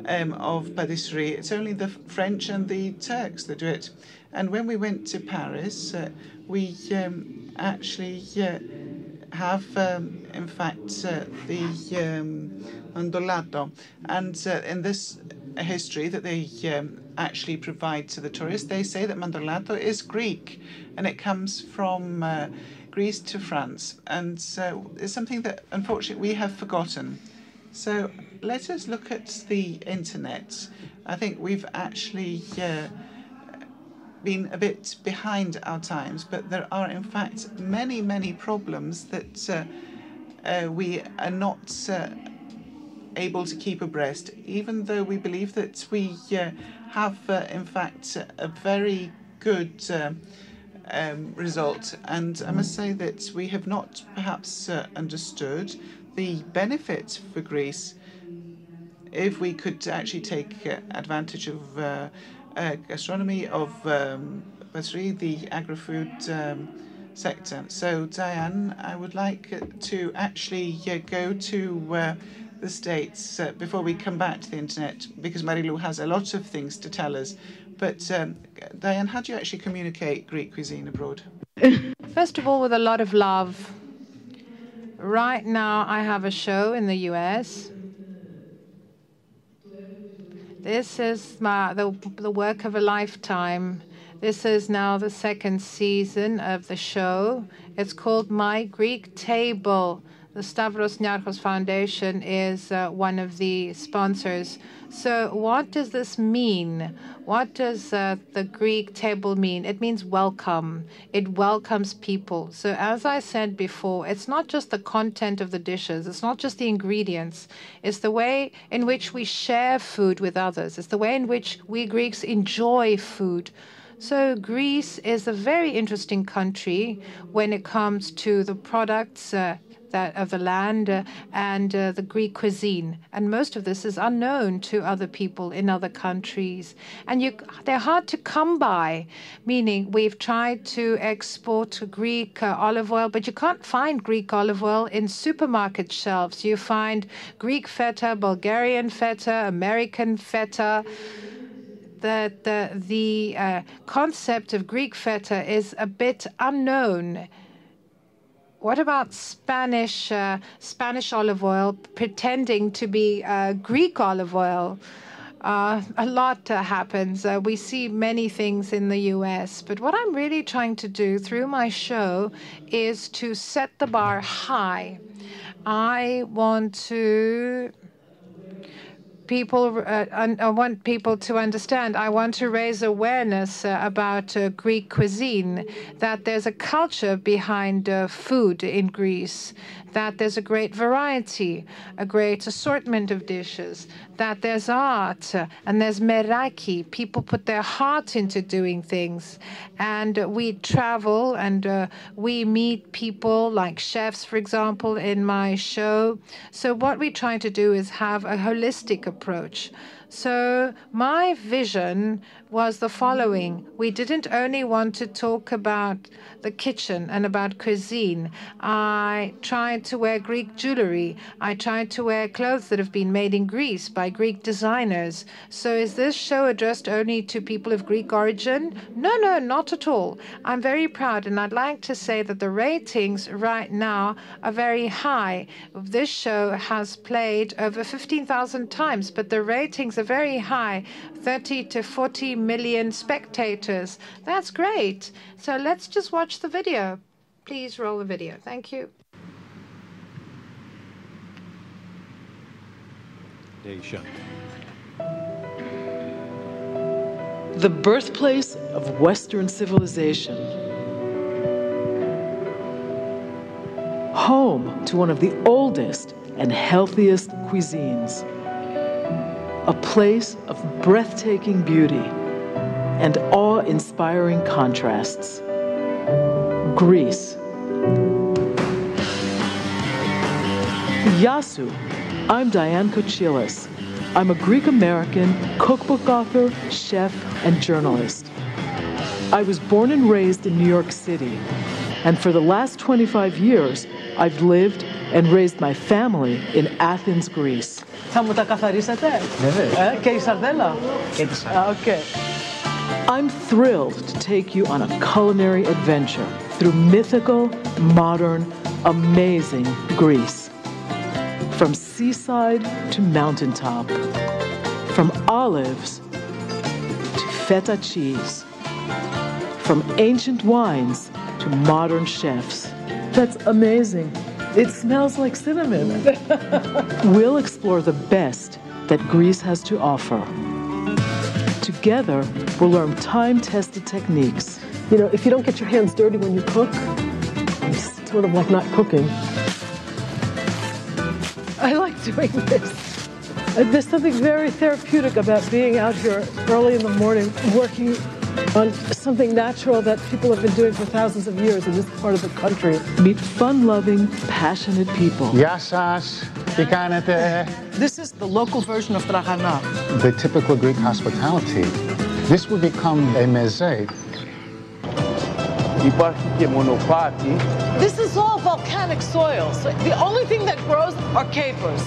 um, of patisserie. It's only the French and the Turks that do it. And when we went to Paris, uh, we um, actually uh, have, um, in fact, uh, the um. And uh, in this history that they um, actually provide to the tourists, they say that mandorlato is Greek and it comes from uh, Greece to France. And so it's something that unfortunately we have forgotten. So let us look at the internet. I think we've actually uh, been a bit behind our times, but there are in fact many, many problems that uh, uh, we are not uh, able to keep abreast, even though we believe that we uh, have, uh, in fact, a very good um, result. And I must say that we have not perhaps uh, understood the benefits for Greece if we could actually take uh, advantage of uh, gastronomy, of um, the agri-food um, sector. So, Diane, I would like to actually go to the States uh, before we come back to the internet, because Marilu has a lot of things to tell us. But um, Diane, how do you actually communicate Greek cuisine abroad? First of all, with a lot of love. Right now, I have a show in the US. This is my, the, the work of a lifetime. This is now the second season of the show. It's called My Greek Table. The Stavros Niarchos Foundation is uh, one of the sponsors. So, what does this mean? What does uh, the Greek table mean? It means welcome. It welcomes people. So, as I said before, it's not just the content of the dishes, it's not just the ingredients, it's the way in which we share food with others, it's the way in which we Greeks enjoy food. So, Greece is a very interesting country when it comes to the products uh, that of the land uh, and uh, the Greek cuisine. And most of this is unknown to other people in other countries. And you, they're hard to come by, meaning we've tried to export Greek uh, olive oil, but you can't find Greek olive oil in supermarket shelves. You find Greek feta, Bulgarian feta, American feta that the, the uh, concept of Greek feta is a bit unknown what about Spanish uh, Spanish olive oil pretending to be uh, Greek olive oil? uh, a lot uh, happens. Uh, we see many things in the US, but what I'm really trying to do through my show is to set the bar high. I want to people uh, I want people to understand. I want to raise awareness uh, about uh, Greek cuisine. That there's a culture behind uh, food in Greece that there's a great variety, a great assortment of dishes, that there's art and there's meraki. People put their heart into doing things. And we travel and uh, we meet people like chefs, for example, in my show. So, what we try to do is have a holistic approach. So, my vision was the following we didn't only want to talk about the kitchen and about cuisine. I tried to wear Greek jewelry. I tried to wear clothes that have been made in Greece by Greek designers. So, is this show addressed only to people of Greek origin? No, no, not at all. I'm very proud, and I'd like to say that the ratings right now are very high. This show has played over 15,000 times, but the ratings are very high 30 to 40 million spectators. That's great. So let's just watch the video. Please roll the video. Thank you. The birthplace of Western civilization. Home to one of the oldest and healthiest cuisines a place of breathtaking beauty and awe inspiring contrasts. Greece. Yasu, I'm Diane Kochilas. I'm a Greek American cookbook author, chef, and journalist. I was born and raised in New York City, and for the last 25 years, I've lived and raised my family in Athens, Greece. Θα μου τα καθαρίσετε? Βέβαια. Ε, και η σαρδέλα? Και τη σαρδέλα. Okay. I'm thrilled to take you on a culinary adventure through mythical, modern, amazing Greece. From seaside to mountaintop, from olives to feta cheese, from ancient wines to modern chefs. That's amazing. It smells like cinnamon. we'll explore the best that Greece has to offer. Together, we'll learn time tested techniques. You know, if you don't get your hands dirty when you cook, it's sort of like not cooking. I like doing this. There's something very therapeutic about being out here early in the morning working on something natural that people have been doing for thousands of years in this part of the country. Meet fun-loving, passionate people. Yassas, picanate. This is the local version of trahana. The typical Greek hospitality. This will become a mezze. This is all volcanic soil. So the only thing that grows are capers.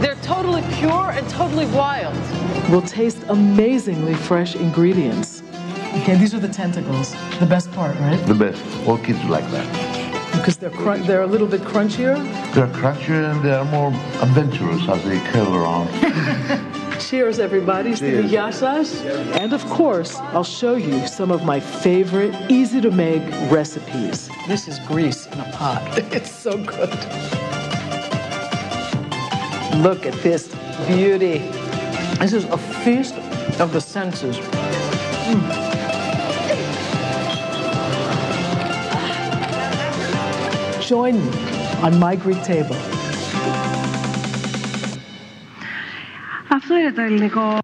They're totally pure and totally wild. We'll taste amazingly fresh ingredients. Okay, these are the tentacles. The best part, right? The best. All kids like that. Because they're cr- they're a little bit crunchier. They're crunchier and they're more adventurous as they curl around. Cheers, everybody. Cheers. Yasas. And of course, I'll show you some of my favorite easy to make recipes. This is Greece in a pot. It's so good. Look at this beauty. This is a feast of the senses. Mm. join me on my Greek table.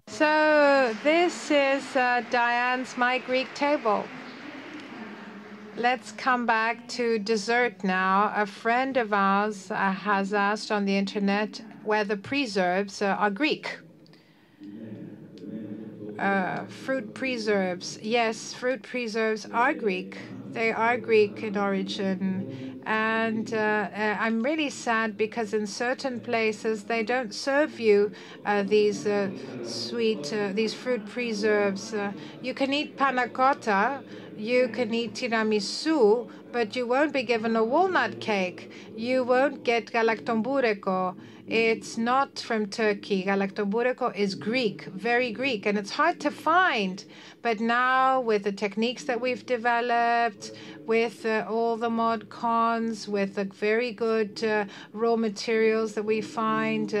So this is uh, Diane's My Greek Table. Let's come back to dessert now. A friend of ours uh, has asked on the internet whether preserves uh, are Greek. Uh, fruit preserves. Yes, fruit preserves are Greek. They are Greek in origin. And uh, uh, I'm really sad because in certain places they don't serve you uh, these uh, sweet, uh, these fruit preserves. Uh, you can eat panna cotta, you can eat tiramisu, but you won't be given a walnut cake. You won't get galaktomboureko. It's not from Turkey. Galaktomboureko is Greek, very Greek, and it's hard to find. But now, with the techniques that we've developed, with uh, all the mod cons, with the very good uh, raw materials that we find,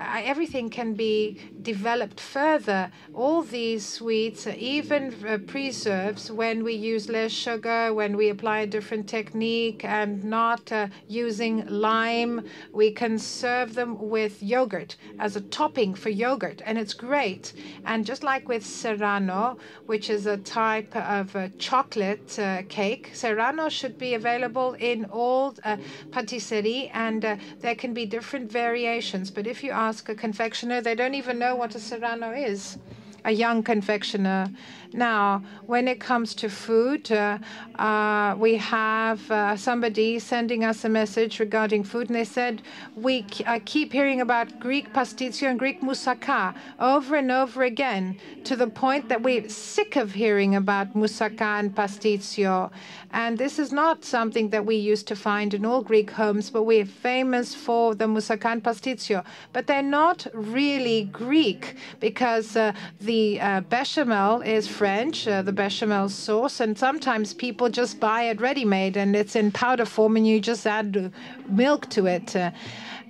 uh, everything can be developed further. All these sweets, even uh, preserves, when we use less sugar, when we apply a different technique and not uh, using lime, we can serve them with yogurt as a topping for yogurt, and it's great. And just like with Serrano, which is a type of uh, chocolate uh, cake. Serrano should be available in all uh, patisserie, and uh, there can be different variations. But if you ask a confectioner, they don't even know what a Serrano is. A young confectioner. Now, when it comes to food, uh, uh, we have uh, somebody sending us a message regarding food, and they said, We keep hearing about Greek pasticcio and Greek moussaka over and over again, to the point that we're sick of hearing about moussaka and pasticcio. And this is not something that we used to find in all Greek homes, but we're famous for the moussaka and pasticcio. But they're not really Greek because the bechamel is French, uh, the bechamel sauce, and sometimes people just buy it ready made and it's in powder form and you just add milk to it. Uh,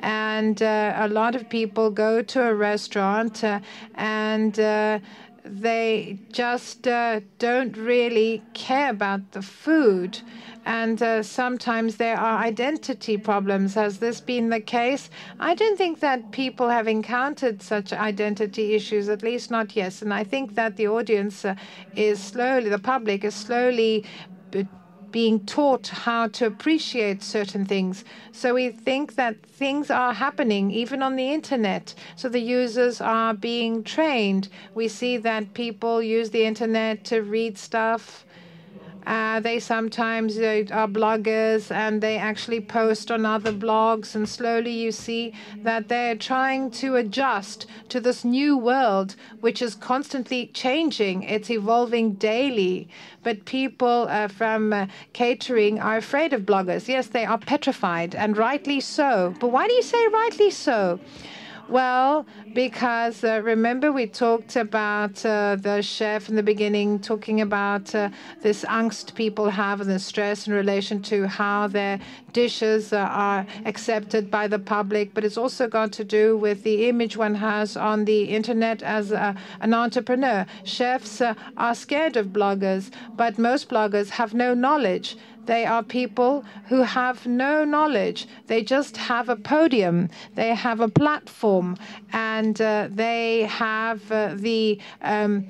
and a lot of people go to a restaurant uh, and uh, they just uh, don't really care about the food. And uh, sometimes there are identity problems. Has this been the case? I don't think that people have encountered such identity issues, at least not yet. And I think that the audience uh, is slowly, the public is slowly being taught how to appreciate certain things. So we think that things are happening even on the internet. So the users are being trained. We see that people use the internet to read stuff. Uh, they sometimes uh, are bloggers and they actually post on other blogs, and slowly you see that they're trying to adjust to this new world, which is constantly changing. It's evolving daily. But people uh, from uh, catering are afraid of bloggers. Yes, they are petrified, and rightly so. But why do you say rightly so? Well, because uh, remember we talked about uh, the chef in the beginning, talking about uh, this angst people have and the stress in relation to how their dishes are accepted by the public. But it's also got to do with the image one has on the internet as an entrepreneur. Chefs are scared of bloggers, but most bloggers have no knowledge. They are people who have no knowledge. They just have a podium, they have a platform, and uh, they have uh, the um,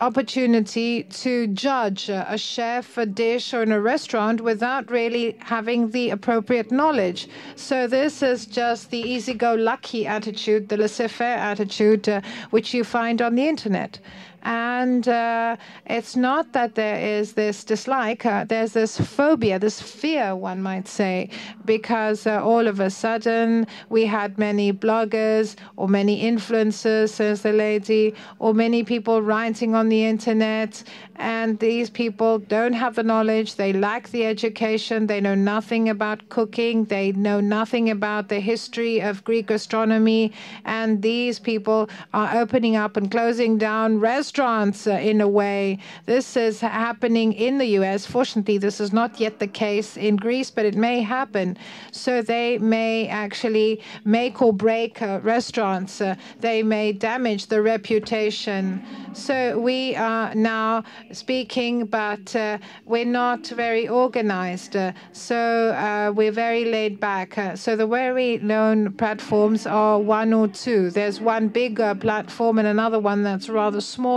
opportunity to judge a chef, a dish, or in a restaurant without really having the appropriate knowledge. So this is just the easy-go-lucky attitude, the laissez-faire attitude, uh, which you find on the internet. And uh, it's not that there is this dislike, uh, there's this phobia, this fear, one might say, because uh, all of a sudden we had many bloggers or many influencers, says the lady, or many people writing on the internet. And these people don't have the knowledge, they lack the education, they know nothing about cooking, they know nothing about the history of Greek gastronomy. And these people are opening up and closing down restaurants restaurants uh, in a way. This is happening in the US. Fortunately, this is not yet the case in Greece, but it may happen. So they may actually make or break uh, restaurants. Uh, they may damage the reputation. So we are now speaking, but uh, we're not very organized. Uh, so uh, we're very laid back. so the very known platforms are one or two. There's one bigger platform and another one that's rather small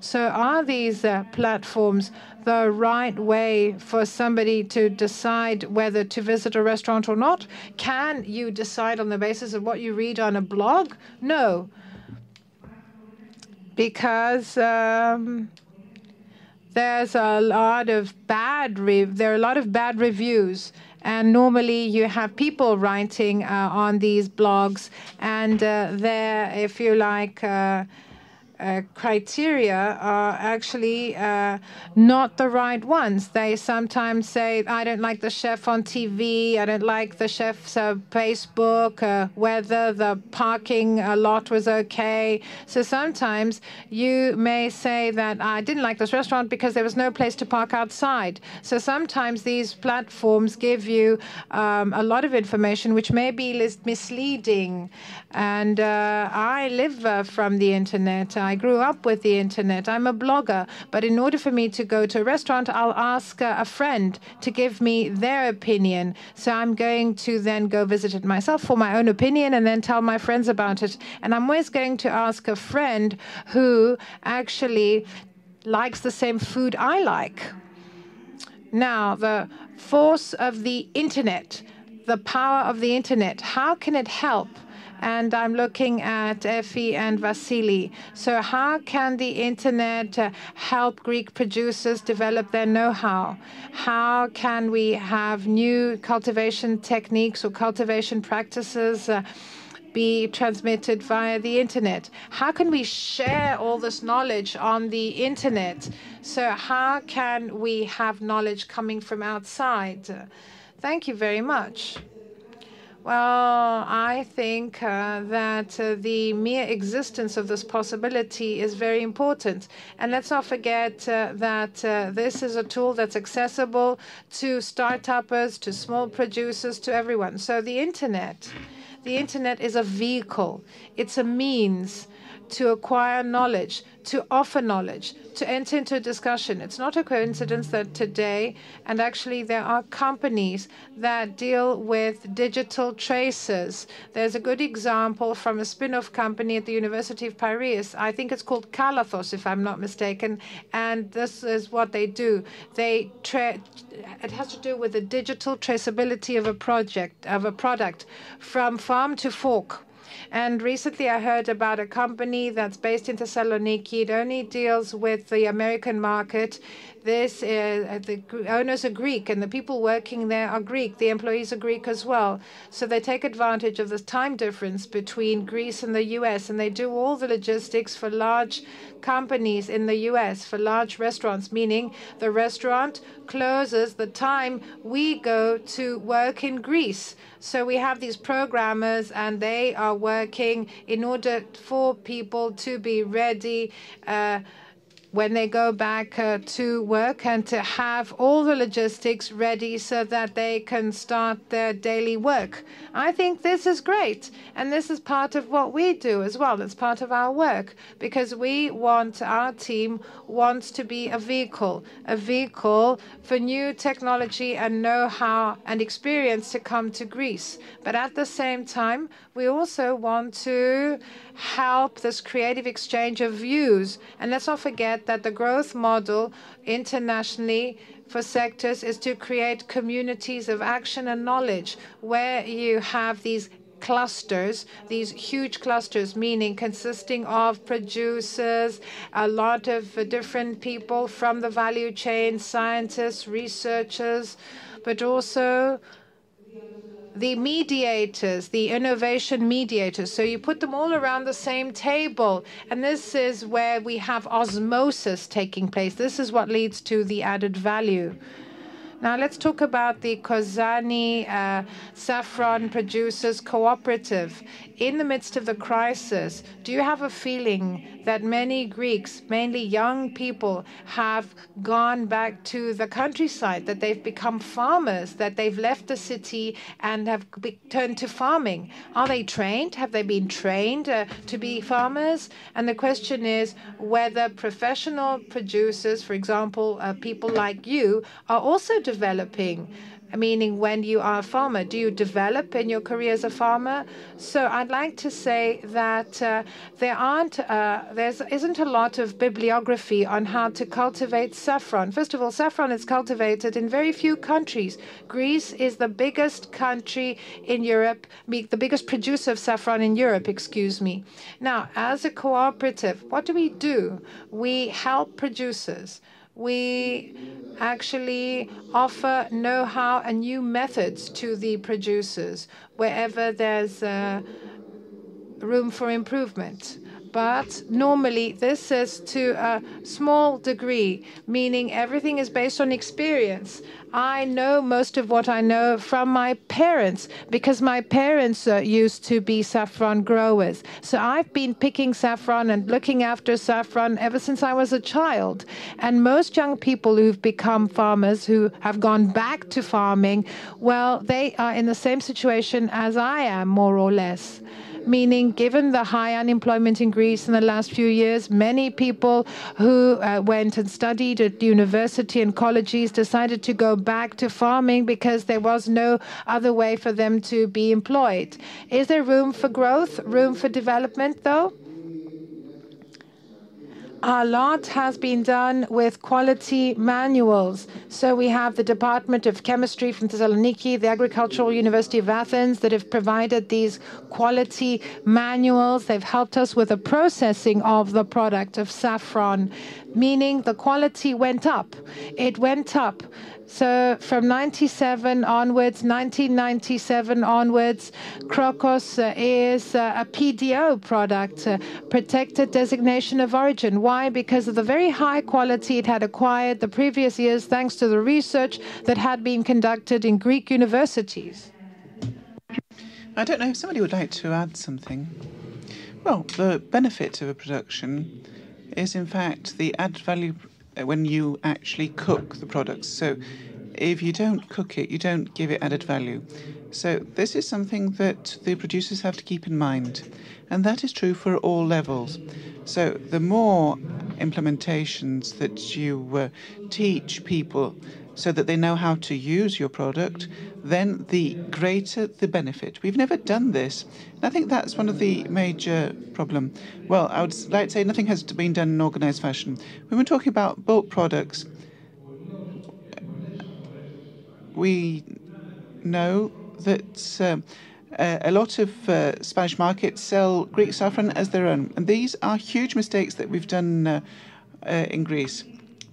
so, are these uh, platforms the right way for somebody to decide whether to visit a restaurant or not? Can you decide on the basis of what you read on a blog? No. Because um, there's a lot of bad re- there are a lot of bad reviews and normally you have people writing uh, on these blogs and uh, there if you like uh, uh, criteria are actually uh, not the right ones. They sometimes say, I don't like the chef on TV, I don't like the chef's uh, Facebook, uh, whether the parking lot was okay. So sometimes you may say that I didn't like this restaurant because there was no place to park outside. So sometimes these platforms give you um, a lot of information which may be misleading. And uh, I live uh, from the internet. I grew up with the internet. I'm a blogger. But in order for me to go to a restaurant, I'll ask a friend to give me their opinion. So I'm going to then go visit it myself for my own opinion and then tell my friends about it. And I'm always going to ask a friend who actually likes the same food I like. Now, the force of the internet, the power of the internet, how can it help? And I'm looking at Effie and Vasily. So, how can the internet help Greek producers develop their know how? How can we have new cultivation techniques or cultivation practices? Uh, be transmitted via the internet? How can we share all this knowledge on the internet? So, how can we have knowledge coming from outside? Thank you very much. Well, I think uh, that uh, the mere existence of this possibility is very important. And let's not forget uh, that uh, this is a tool that's accessible to startups, to small producers, to everyone. So the internet, the internet is a vehicle. It's a means to acquire knowledge, to offer knowledge, to enter into a discussion. It's not a coincidence that today, and actually there are companies that deal with digital traces. There's a good example from a spin-off company at the University of Paris. I think it's called Kalathos, if I'm not mistaken. And this is what they do. They tra- it has to do with the digital traceability of a project, of a product from farm to fork. And recently I heard about a company that's based in Thessaloniki. It only deals with the American market. This uh, the owners are Greek, and the people working there are Greek. The employees are Greek as well. So they take advantage of the time difference between Greece and the US, and they do all the logistics for large companies in the US, for large restaurants, meaning the restaurant closes the time we go to work in Greece. So we have these programmers, and they are working in order for people to be ready. Uh, when they go back uh, to work and to have all the logistics ready so that they can start their daily work. I think this is great. And this is part of what we do as well. It's part of our work because we want our team wants to be a vehicle, a vehicle for new technology and know how and experience to come to Greece. But at the same time, we also want to help this creative exchange of views. And let's not forget that the growth model internationally for sectors is to create communities of action and knowledge where you have these clusters, these huge clusters, meaning consisting of producers, a lot of different people from the value chain, scientists, researchers, but also the mediators, the innovation mediators. So you put them all around the same table. And this is where we have osmosis taking place. This is what leads to the added value. Now let's talk about the Kozani uh, Saffron Producers Cooperative. In the midst of the crisis, do you have a feeling that many Greeks, mainly young people, have gone back to the countryside, that they've become farmers, that they've left the city and have turned to farming? Are they trained? Have they been trained uh, to be farmers? And the question is whether professional producers, for example, uh, people like you, are also developing meaning when you are a farmer, do you develop in your career as a farmer? So I'd like to say that uh, there aren't, uh, there isn't a lot of bibliography on how to cultivate saffron. First of all, saffron is cultivated in very few countries. Greece is the biggest country in Europe, the biggest producer of saffron in Europe, excuse me. Now, as a cooperative, what do we do? We help producers we actually offer know-how and new methods to the producers wherever there's uh, room for improvement. But normally, this is to a small degree, meaning everything is based on experience. I know most of what I know from my parents because my parents uh, used to be saffron growers. So I've been picking saffron and looking after saffron ever since I was a child. And most young people who've become farmers, who have gone back to farming, well, they are in the same situation as I am, more or less meaning given the high unemployment in Greece in the last few years, many people who uh, went and studied at university and colleges decided to go back to farming because there was no other way for them to be employed. Is there room for growth, room for development, though? A lot has been done with quality manuals. So we have the Department of Chemistry from Thessaloniki, the Agricultural University of Athens that have provided these quality manuals. They've helped us with the processing of the product of saffron, meaning the quality went up. It went up. So from 97 onwards, 1997 onwards, Krokos uh, is uh, a PDO product, uh, protected designation of origin. Why? Because of the very high quality it had acquired the previous years thanks to the research that had been conducted in Greek universities. I don't know if somebody would like to add something. Well, the benefit of a production is, in fact, the added value when you actually cook the products. So if you don't cook it, you don't give it added value. So this is something that the producers have to keep in mind. And that is true for all levels. So the more implementations that you uh, teach people so that they know how to use your product, then the greater the benefit. We've never done this. And I think that's one of the major problem. Well, I would like to say nothing has been done in organized fashion. When we're talking about bulk products, we know that um, a lot of uh, Spanish markets sell Greek saffron as their own. And these are huge mistakes that we've done uh, uh, in Greece.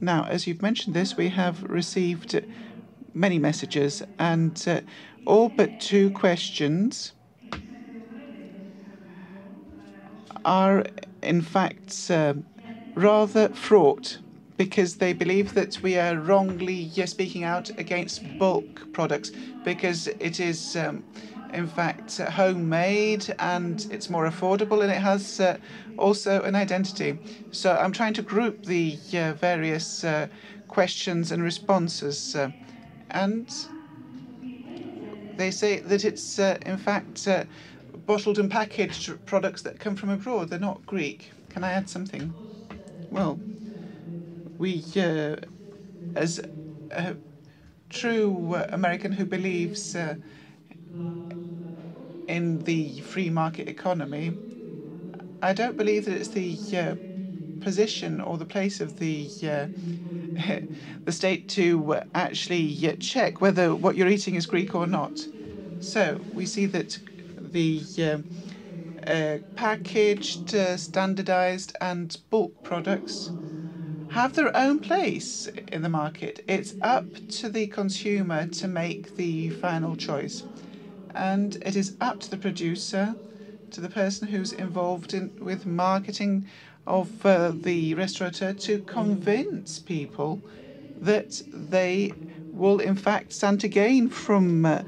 Now, as you've mentioned this, we have received many messages and uh, all but two questions are, in fact, uh, rather fraught because they believe that we are wrongly speaking out against bulk products because it is. Um, in fact, homemade and it's more affordable and it has uh, also an identity. So I'm trying to group the uh, various uh, questions and responses. Uh, and they say that it's, uh, in fact, uh, bottled and packaged products that come from abroad. They're not Greek. Can I add something? Well, we, as a true American who believes in the free market economy, I don't believe that it's the uh, position or the place of the uh, the state to uh, actually uh, check whether what you're eating is Greek or not. So we see that the uh, uh, packaged, standardized, and bulk products have their own place in the market. It's up to the consumer to make the final choice and it is up to the producer, to the person who's involved in with marketing of uh, the restaurateur to convince people that they will in fact stand to gain from uh,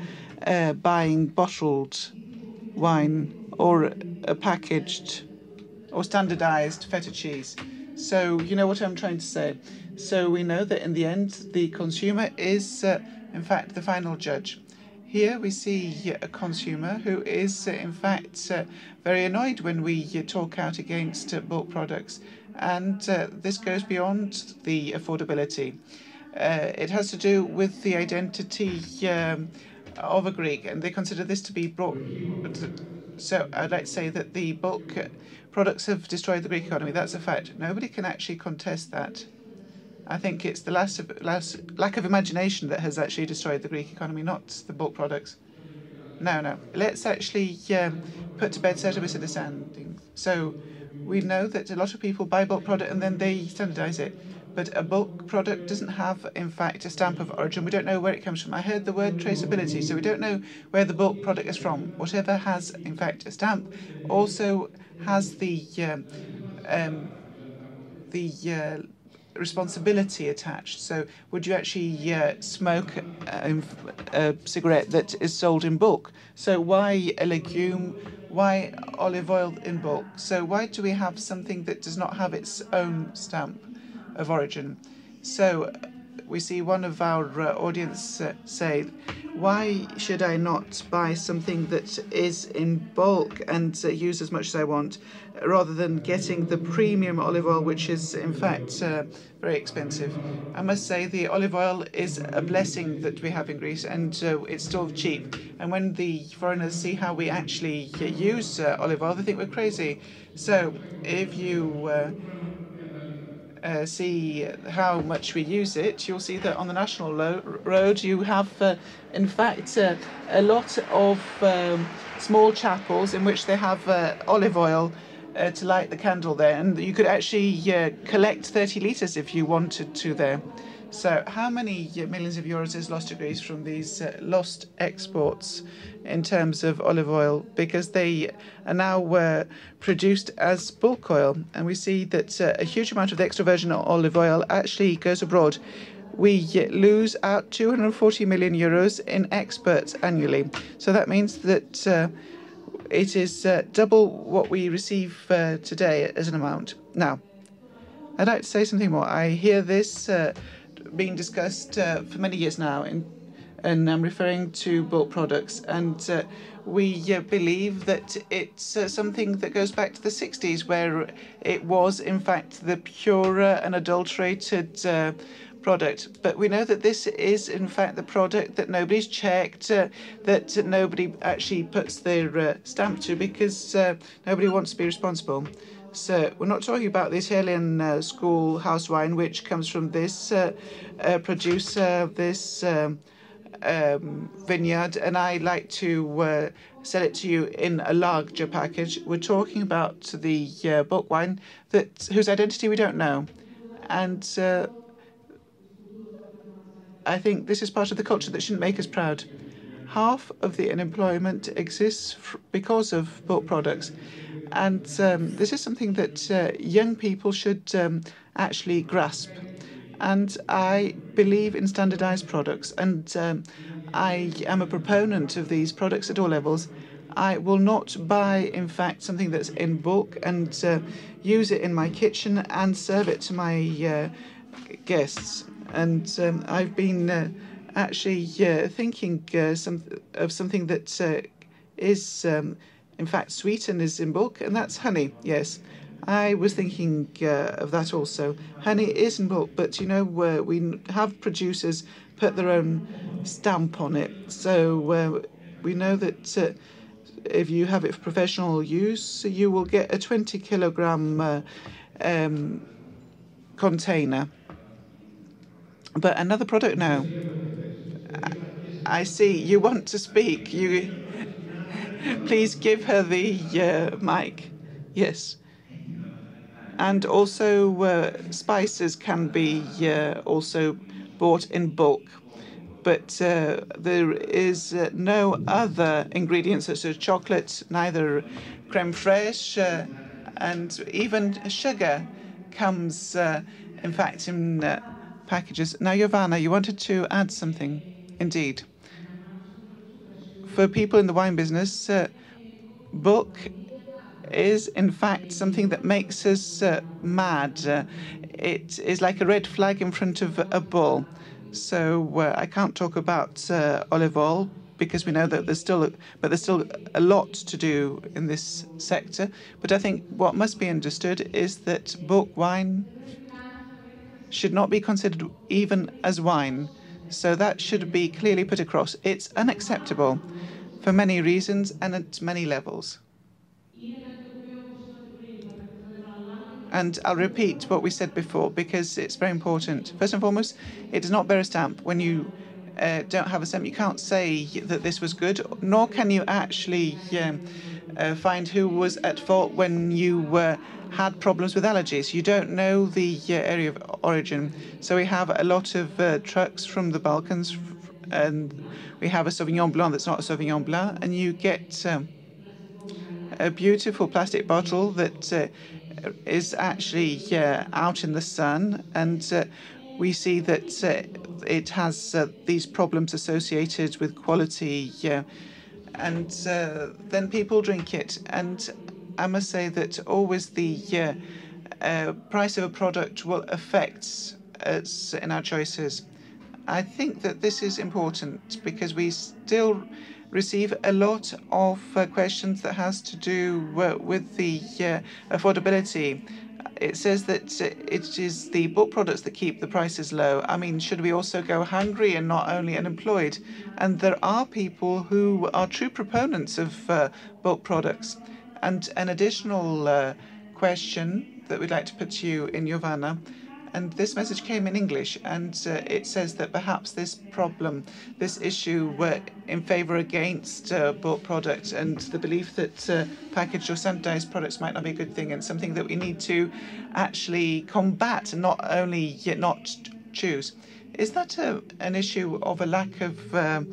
uh, buying bottled wine or a packaged or standardized feta cheese. So you know what I'm trying to say. So we know that in the end, the consumer is, uh, in fact, the final judge. Here we see a consumer who is, uh, in fact, uh, very annoyed when we uh, talk out against bulk products. And this goes beyond the affordability. it has to do with the identity um, of a Greek, and they consider this to be brought. So I'd like to say that the bulk products have destroyed the Greek economy. That's a fact. Nobody can actually contest that. I think it's the last, of, last lack of imagination that has actually destroyed the Greek economy, not the bulk products. No, no. Let's actually um, put to bed certain misunderstandings. So we know that a lot of people buy bulk product and then they standardize it. But a bulk product doesn't have, in fact, a stamp of origin. We don't know where it comes from. I heard the word traceability, so we don't know where the bulk product is from. Whatever has, in fact, a stamp also has the um, um, the uh, responsibility attached. So, would you actually uh, smoke a, a, cigarette that is sold in bulk? So, why a legume? Why olive oil in bulk? So, why do we have something that does not have its own stamp of origin? So, we see one of our uh, audience uh, say, why should I not buy something that is in bulk and uh, use as much as I want, rather than getting the premium olive oil, which is in fact uh, very expensive? I must say the olive oil is a blessing that we have in Greece, and uh, it's still cheap. And when the foreigners see how we actually uh, use olive oil, they think we're crazy. So if you uh, see how much we use it, you'll see that on the national road you have, uh, in fact, uh, a lot of um, small chapels in which they have uh, olive oil uh, to light the candle there, and you could actually uh, collect 30 litres if you wanted to there. So, how many millions of euros is lost to Greece from these uh, lost exports in terms of olive oil? Because they are now uh, produced as bulk oil, and we see that uh, a huge amount of the extra virgin olive oil actually goes abroad. We lose out 240 million euros in exports annually. So that means that uh, it is uh, double what we receive uh, today as an amount. Now, I'd like to say something more. I hear this being discussed uh, for many years now, in, and I'm referring to bulk products. And uh, we uh, believe that it's uh, something that goes back to the 60s, where it was, in fact, the purer and adulterated uh, product. But we know that this is, in fact, the product that nobody's checked, uh, that nobody actually puts their uh, stamp to because uh, nobody wants to be responsible. So we're not talking about the Italian uh, school house wine, which comes from this uh, uh, producer, this um, um, vineyard, and I like to uh, sell it to you in a larger package. We're talking about the uh, bulk wine that whose identity we don't know, and uh, I think this is part of the culture that shouldn't make us proud. Half of the unemployment exists because of bulk products. And um, this is something that uh, young people should um, actually grasp. And I believe in standardized products. And um, I am a proponent of these products at all levels. I will not buy, in fact, something that's in bulk and uh, use it in my kitchen and serve it to my uh, guests. And um, I've been uh, actually uh, thinking uh, some, of something that uh, is um, in fact, sweeten is in bulk, and that's honey, yes. I was thinking uh, of that also. Honey is in bulk, but you know, uh, we have producers put their own stamp on it. So uh, we know that if you have it for professional use, you will get a 20 kilogram um, container. But another product now. I see you want to speak. You Please give her the uh, mic. Yes. And also, uh, spices can be uh, also bought in bulk. But uh, there is uh, no other ingredients such as chocolate, neither creme fraiche, uh, and even sugar comes, in fact, in packages. Now, Giovanna, you wanted to add something. Indeed for people in the wine business, uh, bulk is in fact something that makes us uh, mad. Uh, it is like a red flag in front of a bull. So uh, I can't talk about uh, olive oil because we know that there's still, a, but there's still a lot to do in this sector. But I think what must be understood is that bulk wine should not be considered even as wine. So that should be clearly put across. It's unacceptable for many reasons and at many levels. And I'll repeat what we said before because it's very important. First and foremost, it does not bear a stamp. When you uh, don't have a stamp, you can't say that this was good, nor can you actually um, uh, find who was at fault when you uh, had problems with allergies. You don't know the uh, area of origin. So we have a lot of uh, trucks from the Balkans, and we have a Sauvignon Blanc that's not a Sauvignon Blanc, and you get um, a beautiful plastic bottle that uh, is actually uh, out in the sun, and we see that it has these problems associated with quality, and uh, then people drink it. And I must say that always the uh, price of a product will affect us in our choices. I think that this is important because we still receive a lot of uh, questions that has to do uh, with the uh, affordability. It says that it is the bulk products that keep the prices low. I mean, should we also go hungry and not only unemployed? And there are people who are true proponents of uh, bulk products. And an additional uh, question that we'd like to put to you in Jovana and this message came in English, and uh, it says that perhaps this problem, this issue, were in favour against uh, bulk product, and the belief that uh, packaged or standardised products might not be a good thing, and something that we need to actually combat, not only yet not choose. Is that a, an issue of a lack of uh,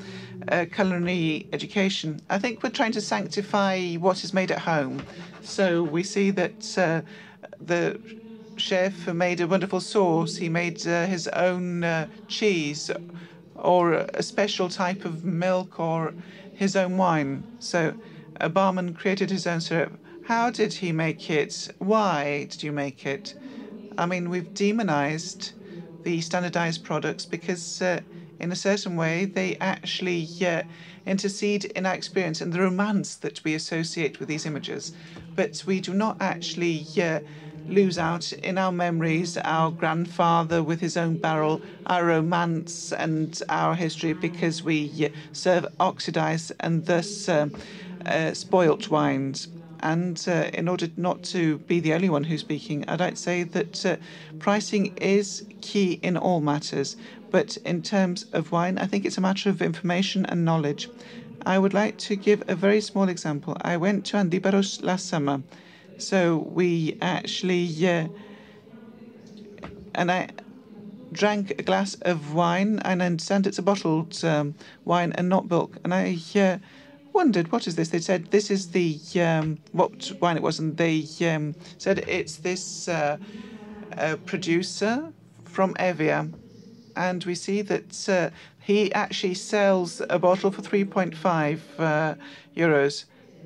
culinary education? I think we're trying to sanctify what is made at home. So we see that uh, the chef made a wonderful sauce. He made uh, his own uh, cheese or a special type of milk or his own wine. So a barman created his own syrup. How did he make it? Why did you make it? I mean, we've demonized the standardized products because, uh, in a certain way, they actually uh, intercede in our experience and the romance that we associate with these images. But we do not actually uh, lose out in our memories our grandfather with his own barrel, our romance and our history because we uh, serve oxidized and thus uh, uh, spoilt wines. And uh, in order not to be the only one who's speaking, I'd like to say that uh, pricing is key in all matters. But in terms of wine, I think it's a matter of information and knowledge. I would like to give a very small example. I went to Antiparos last summer so we actually, uh, and I drank a glass of wine, and I understand it's a bottled um, wine and not bulk. And I uh, wondered, what is this? They said this is the um, what wine it was, and they um, said it's this uh, producer from Evia, and we see that uh, he actually sells a bottle for 3.5 uh, euros.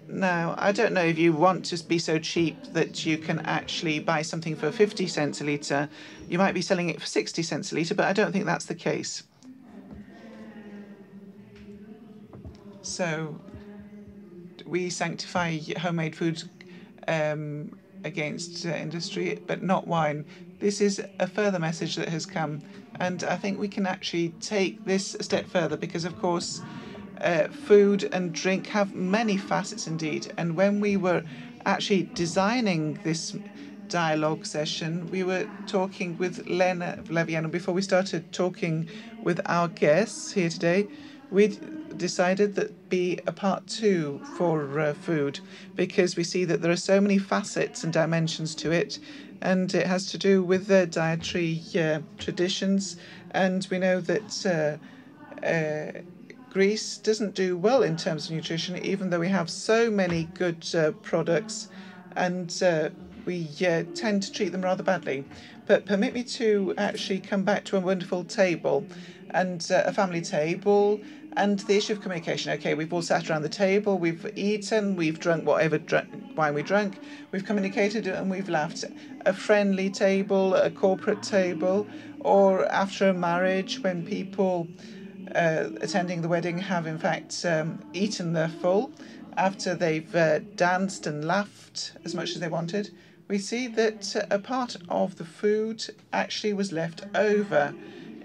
Now, I don't know if you want to be so cheap that you can actually buy something for 50 cents a litre. You might be selling it for 60 cents a litre, but I don't think that's the case. So, we sanctify homemade food um, against uh, industry, but not wine. This is a further message that has come, and I think we can actually take this a step further because, of course, uh, food and drink have many facets indeed. And when we were actually designing this dialogue session, we were talking with Lena Laviano before we started talking with our guests here today. We decided that be a part two for uh, food because we see that there are so many facets and dimensions to it, and it has to do with the dietary uh, traditions. And we know that uh, uh Greece doesn't do well in terms of nutrition, even though we have so many good uh, products and uh, we uh, tend to treat them rather badly. But permit me to actually come back to a wonderful table and uh, a family table and the issue of communication. Okay, we've all sat around the table, we've eaten, we've drunk whatever wine we drank, we've communicated and we've laughed. A friendly table, a corporate table, or after a marriage when people uh, attending the wedding have in fact um, eaten their full after they've uh, danced and laughed as much as they wanted, we see that a part of the food actually was left over.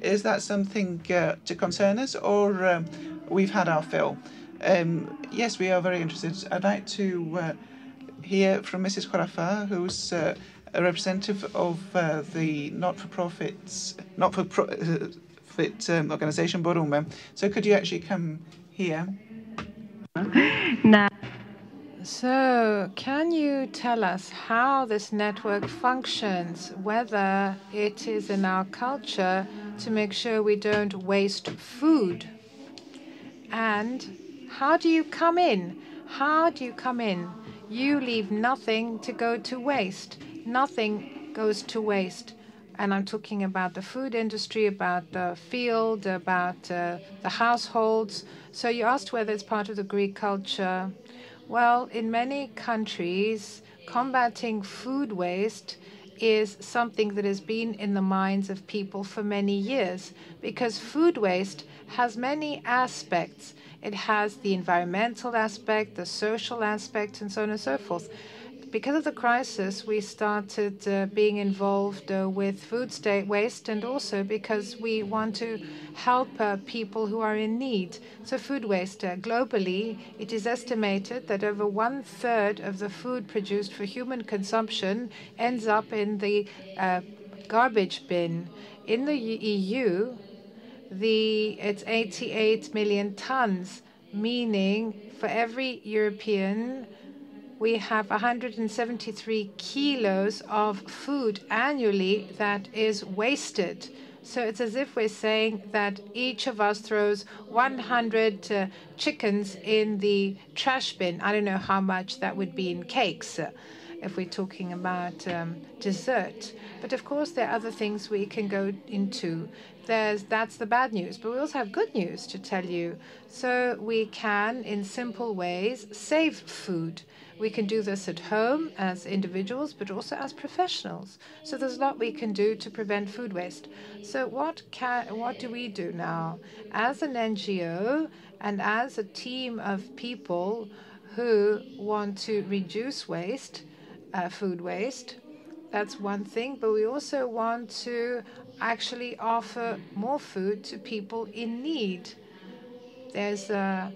Is that something uh, to concern us, or um, we've had our fill? Um, yes, we are very interested. I'd like to uh, hear from Mrs. Corafa, who's uh, a representative of the not-for-profits, not-for-profit nonprofit um, organization, Boroume. So could you actually come here? No. So, can you tell us how this network functions, whether it is in our culture to make sure we don't waste food? And how do you come in? How do you come in? you leave nothing to go to waste. Nothing goes to waste. And I'm talking about the food industry, about the field, about uh, the households. So you asked whether it's part of the Greek culture. Well, in many countries, combating food waste is something that has been in the minds of people for many years because food waste has many aspects. It has the environmental aspect, the social aspect, and so on and so forth. Because of the crisis, we started uh, being involved uh, with food waste, and also because we want to help uh, people who are in need. So, food waste uh, globally, it is estimated that over one third of the food produced for human consumption ends up in the uh, garbage bin. In the EU, the it's 88 million tons, meaning for every European we have 173 kilos of food annually that is wasted. So it's as if we're saying that each of us throws 100 uh, chickens in the trash bin. I don't know how much that would be in cakes uh, if we're talking about um, dessert. But of course, there are other things we can go into. There's that's the bad news, but we also have good news to tell you. So we can, in simple ways, save food. We can do this at home as individuals, but also as professionals. So there's a lot we can do to prevent food waste. So what can what do we do now as an NGO and as a team of people who want to reduce waste, uh, food waste? That's one thing, but we also want to actually offer more food to people in need. There's a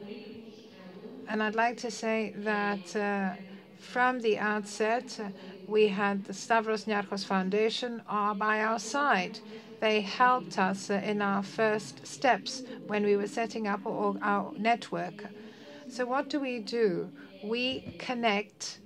and I'd like to say that uh, from the outset, uh, we had the Stavros Niarchos Foundation uh, by our side. They helped us in our first steps when we were setting up our network. So, what do we do? We connect,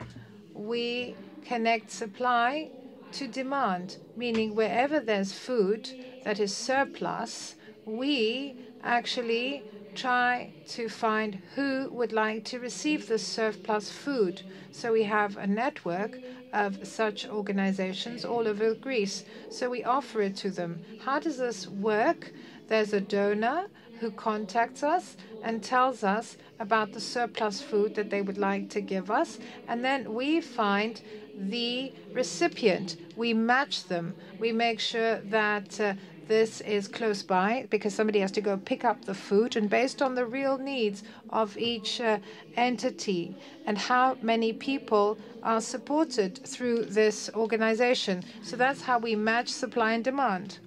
we connect supply to demand, meaning wherever there's food that is surplus, we actually try to find who would like to receive the surplus food. So we have a network of such organizations all over Greece. So we offer it to them. How does this work? There's a donor who contacts us and tells us about the surplus food that they would like to give us. And then we find the recipient. We match them. We make sure that uh, this is close by because somebody has to go pick up the food and based on the real needs of each uh, entity and how many people are supported through this organization. So that's how we match supply and demand.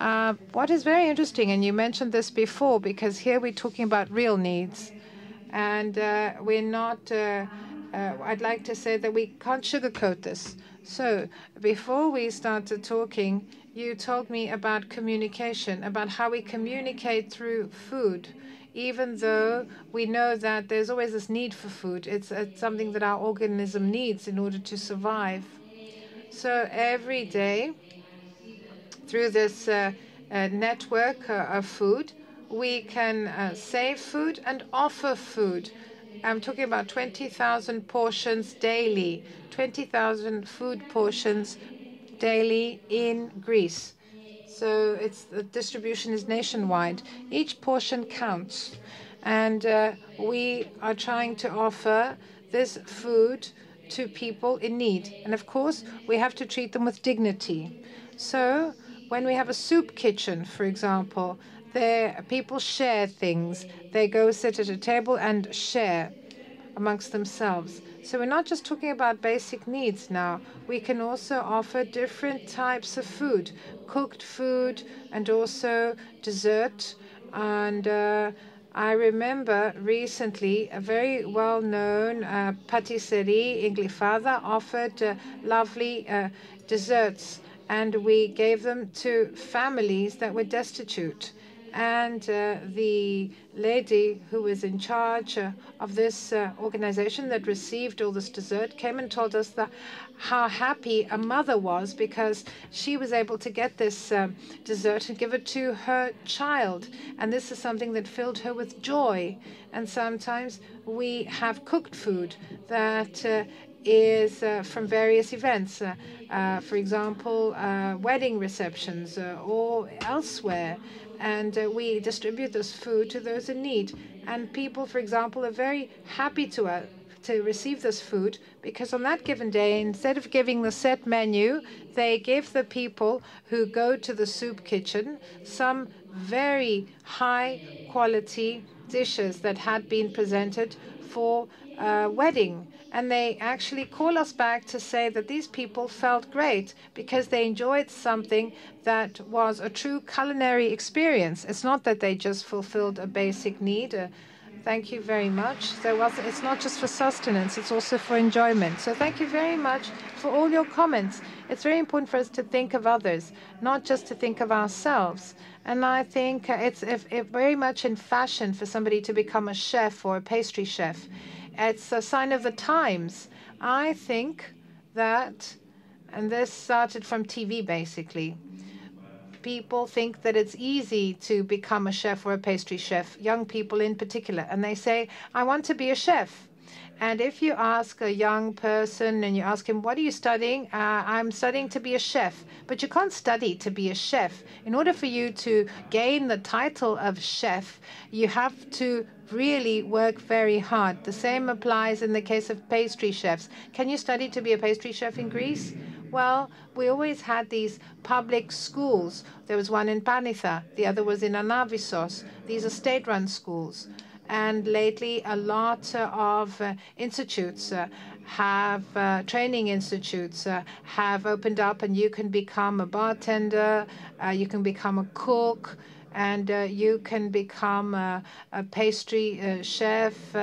Uh, what is very interesting, and you mentioned this before, because here we're talking about real needs, and uh, we're not. Uh, uh I'd like to say that we can't sugarcoat this. So before we started talking, you told me about communication, about how we communicate through food, even though we know that there's always this need for food. It's, it's something that our organism needs in order to survive. So every day, through this uh, uh, network uh, of food, we can uh, save food and offer food. I'm talking about 20,000 portions daily, 20,000 food portions daily in Greece. So it's the distribution is nationwide. Each portion counts, and uh, we are trying to offer this food to people in need. And of course, we have to treat them with dignity. So when we have a soup kitchen, for example, there people share things. They go sit at a table and share amongst themselves. So we're not just talking about basic needs now. We can also offer different types of food, cooked food and also dessert. And uh, I remember recently a very well-known uh, patisserie in Glyfada offered uh, lovely uh, desserts and we gave them to families that were destitute. And uh, the lady who was in charge uh, of this uh, organization that received all this dessert came and told us that how happy a mother was because she was able to get this dessert and give it to her child. And this is something that filled her with joy. And sometimes we have cooked food that is uh, from various events. Uh, uh, for example, wedding receptions or elsewhere and uh, we distribute this food to those in need. And people, for example, are very happy to uh, to receive this food because on that given day, instead of giving the set menu, they give the people who go to the soup kitchen some very high quality dishes that had been presented for a wedding. And they actually call us back to say that these people felt great because they enjoyed something that was a true culinary experience. It's not that they just fulfilled a basic need. Uh, thank you very much. Was, it's not just for sustenance, it's also for enjoyment. So thank you very much for all your comments. It's very important for us to think of others, not just to think of ourselves. And I think it's very much in fashion for somebody to become a chef or a pastry chef. It's a sign of the times. I think that, and this started from TV basically, people think that it's easy to become a chef or a pastry chef, young people in particular, and they say, I want to be a chef. And if you ask a young person and you ask him, What are you studying? Uh, I'm studying to be a chef. But you can't study to be a chef. In order for you to gain the title of chef, you have to really work very hard. The same applies in the case of pastry chefs. Can you study to be a pastry chef in Greece? Well, we always had these public schools. There was one in Panitha, the other was in Anavisos. These are state run schools. And lately, a lot of uh, institutes uh, have uh, training institutes uh, have opened up, and you can become a bartender, uh, you can become a cook, and uh, you can become a, a pastry uh, chef.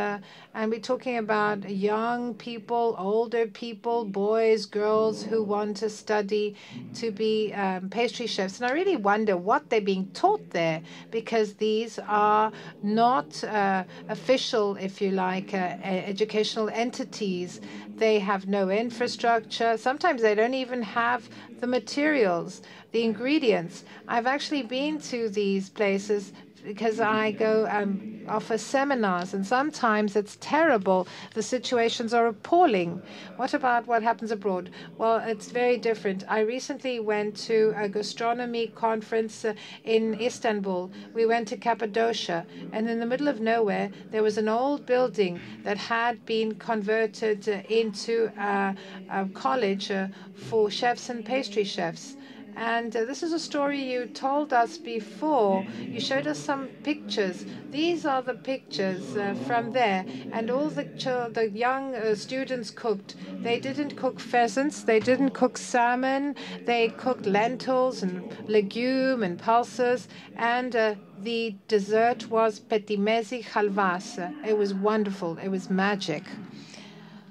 And we're talking about young people, older people, boys, girls who want to study to be um, pastry chefs. And I really wonder what they're being taught there because these are not uh, official, if you like, uh, educational entities. They have no infrastructure. Sometimes they don't even have the materials the ingredients. I've actually been to these places because I go um, offer seminars, and sometimes it's terrible. The situations are appalling. What about what happens abroad? Well, it's very different. I recently went to a gastronomy conference uh, in Istanbul. We went to Cappadocia, and in the middle of nowhere, there was an old building that had been converted uh, into a, a college uh, for chefs and pastry chefs. And uh, this is a story you told us before. You showed us some pictures. These are the pictures uh, from there. And all the, the young uh, students cooked. They didn't cook pheasants, they didn't cook salmon, they cooked lentils and legume and pulses. And uh, the dessert was petimezi halvas. It was wonderful, it was magic.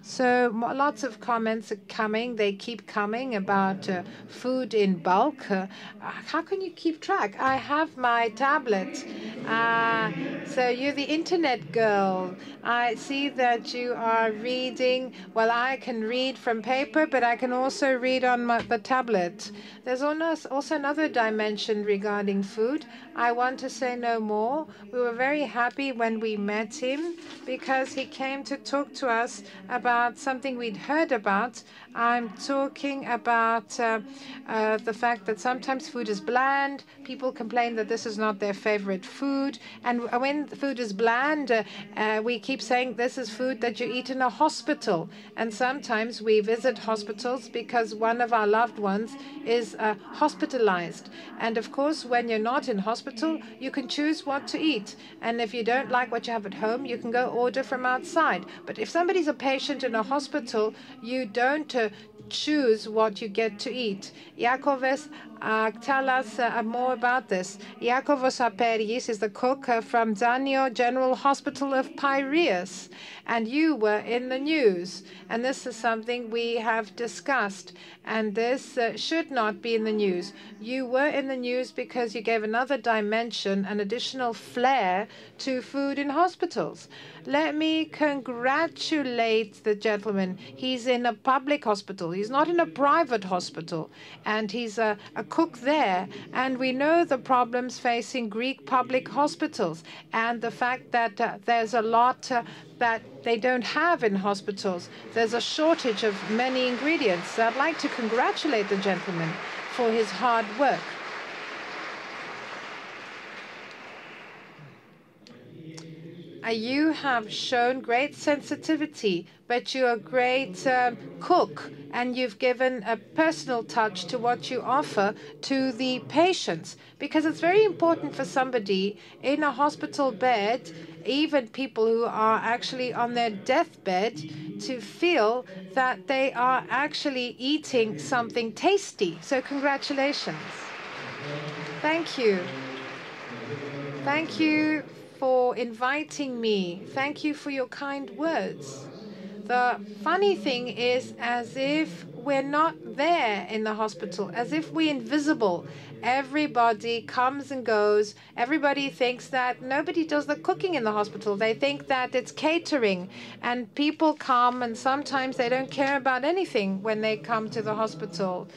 So lots of comments are coming. They keep coming about uh, food in bulk. Uh, how can you keep track? I have my tablet. Uh, so you're the internet girl. I see that you are reading. Well, I can read from paper, but I can also read on my, the tablet. There's also another dimension regarding food. I want to say no more. We were very happy when we met him because he came to talk to us about something we'd heard about. I'm talking about uh, uh, the fact that sometimes food is bland. People complain that this is not their favorite food. And when food is bland, uh, uh, we keep saying this is food that you eat in a hospital. And sometimes we visit hospitals because one of our loved ones is uh, hospitalized. And of course, when you're not in hospital, you can choose what to eat. And if you don't like what you have at home, you can go order from outside. But if somebody's a patient in a hospital, you don't uh, choose what you get to eat. Iakovos uh, tell us uh, more about this. Iakovos Apergis is the cook uh, from Tzaneio General Hospital of Piraeus, and you were in the news. And this is something we have discussed, and this uh, should not be in the news. You were in the news because you gave another dimension, an additional flair to food in hospitals. Let me congratulate the gentleman. He's in a public hospital. He's not in a private hospital. And he's a, a cook there. And we know the problems facing Greek public hospitals and the fact that uh, there's a lot uh, that they don't have in hospitals. There's a shortage of many ingredients. So I'd like to congratulate the gentleman for his hard work. You have shown great sensitivity, but you're a great um, cook, and you've given a personal touch to what you offer to the patients. Because it's very important for somebody in a hospital bed, even people who are actually on their deathbed, to feel that they are actually eating something tasty. So, congratulations. Thank you. Thank you for inviting me. Thank you for your kind words. The funny thing is, as if we're not there in the hospital, as if we're invisible. Everybody comes and goes. Everybody thinks that nobody does the cooking in the hospital. They think that it's catering, and people come, and sometimes they don't care about anything when they come to the hospital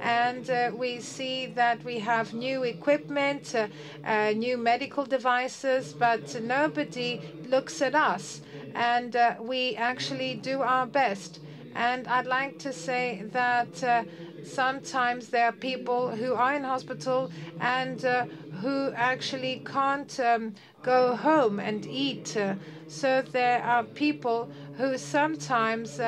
and uh, we see that we have new equipment, uh, uh, new medical devices, but nobody looks at us. And we actually do our best. And I'd like to say that sometimes there are people who are in hospital and who actually can't um, go home and eat. so there are people who sometimes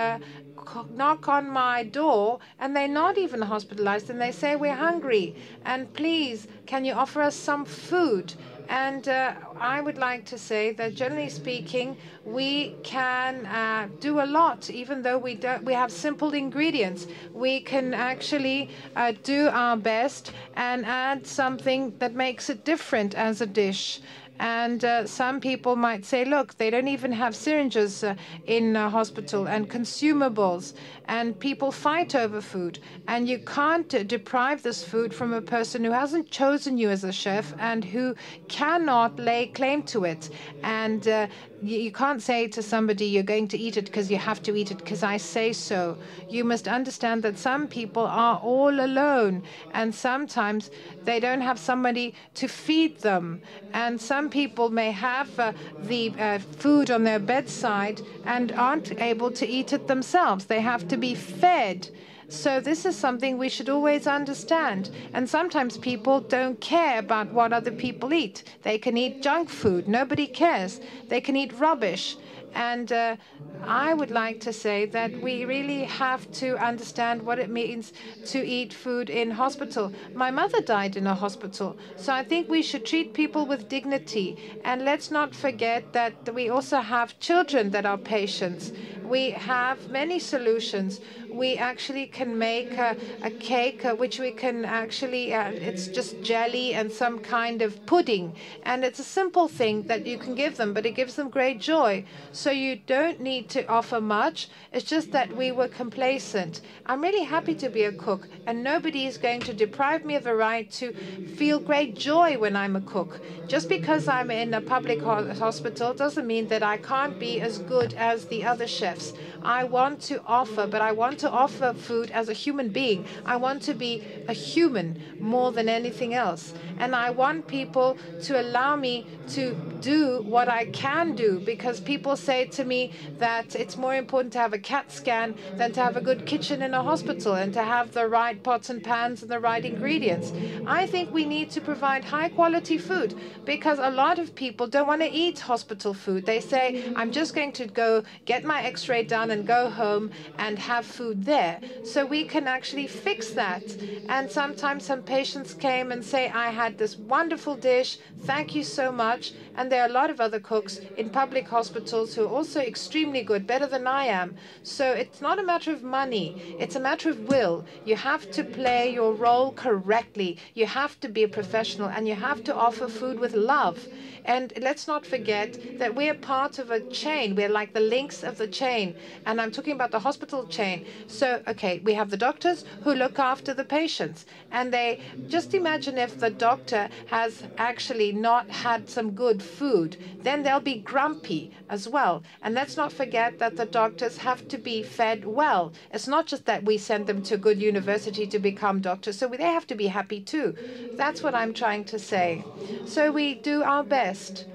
knock on my door and they're not even hospitalized and they say, We're hungry and please, can you offer us some food? And uh, I would like to say that generally speaking, we can uh, do a lot, even though we don't. We have simple ingredients. We can actually uh, do our best and add something that makes it different as a dish. And uh, some people might say, look, they don't even have syringes uh, in a hospital and consumables, and people fight over food. And you can't uh, deprive this food from a person who hasn't chosen you as a chef and who cannot lay claim to it. And uh, you can't say to somebody you're going to eat it because you have to eat it because I say so. You must understand that some people are all alone and sometimes they don't have somebody to feed them. And some people may have uh, the uh, food on their bedside and aren't able to eat it themselves. They have to be fed. So this is something we should always understand. And sometimes people don't care about what other people eat. They can eat junk food. Nobody cares. They can eat rubbish. And uh, I would like to say that we really have to understand what it means to eat food in hospital. My mother died in a hospital, so I think we should treat people with dignity. And let's not forget that we also have children that are patients. We have many solutions we actually can make a, a cake uh, which we can actually, uh, it's just jelly and some kind of pudding. And it's a simple thing that you can give them, but it gives them great joy. So you don't need to offer much. It's just that we were complacent. I'm really happy to be a cook, and nobody is going to deprive me of the right to feel great joy when I'm a cook. Just because I'm in a public ho hospital doesn't mean that I can't be as good as the other chefs. I want to offer, but I want to offer food as a human being. I want to be a human more than anything else. And I want people to allow me to do what I can do because people say to me that it's more important to have a CAT scan than to have a good kitchen in a hospital and to have the right pots and pans and the right ingredients. I think we need to provide high quality food because a lot of people don't want to eat hospital food. They say, I'm just going to go get my x ray done and go home and have food there. So we can actually fix that. And sometimes some patients came and say, I had this wonderful dish. Thank you so much. And there are a lot of other cooks in public hospitals who are also extremely good, better than I am. So it's not a matter of money, it's a matter of will. You have to play your role correctly, you have to be a professional, and you have to offer food with love. And let's not forget that we are part of a chain. We're like the links of the chain. And I'm talking about the hospital chain. So, okay, we have the doctors who look after the patients. And they just imagine if the doctor has actually not had some good food, then they'll be grumpy as well. And let's not forget that the doctors have to be fed well. It's not just that we send them to a good university to become doctors, so they have to be happy too. That's what I'm trying to say. So we do our best.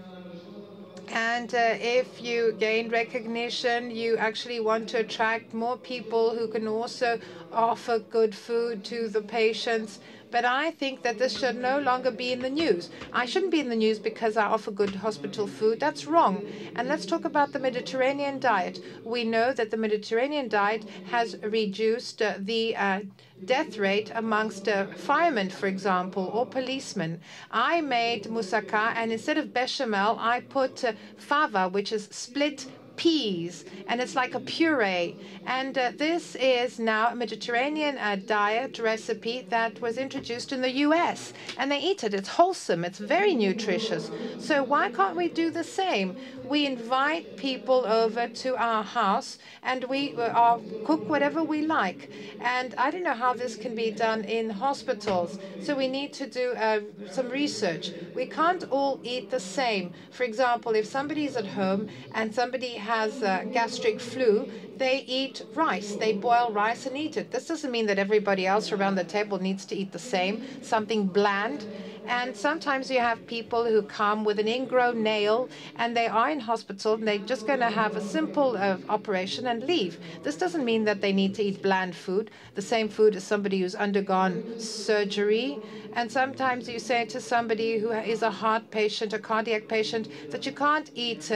And uh, if you gain recognition, you actually want to attract more people who can also offer good food to the patients. But I think that this should no longer be in the news. I shouldn't be in the news because I offer good hospital food. That's wrong. And let's talk about the Mediterranean diet. We know that the Mediterranean diet has reduced uh, the uh, death rate amongst uh, firemen, for example, or policemen. I made moussaka, and instead of bechamel, I put uh, fava, which is split peas, and it's like a puree. And uh, this is now a Mediterranean uh, diet recipe that was introduced in the US, and they eat it. It's wholesome, it's very nutritious. So why can't we do the same? We invite people over to our house, and we uh, cook whatever we like. And I don't know how this can be done in hospitals. So we need to do uh, some research. We can't all eat the same. For example, if somebody is at home and somebody has uh, gastric flu, they eat rice. They boil rice and eat it. This doesn't mean that everybody else around the table needs to eat the same, something bland. And sometimes you have people who come with an ingrown nail and they are in hospital and they're just going to have a simple uh, operation and leave. This doesn't mean that they need to eat bland food, the same food as somebody who's undergone surgery. And sometimes you say to somebody who is a heart patient, a cardiac patient, that you can't eat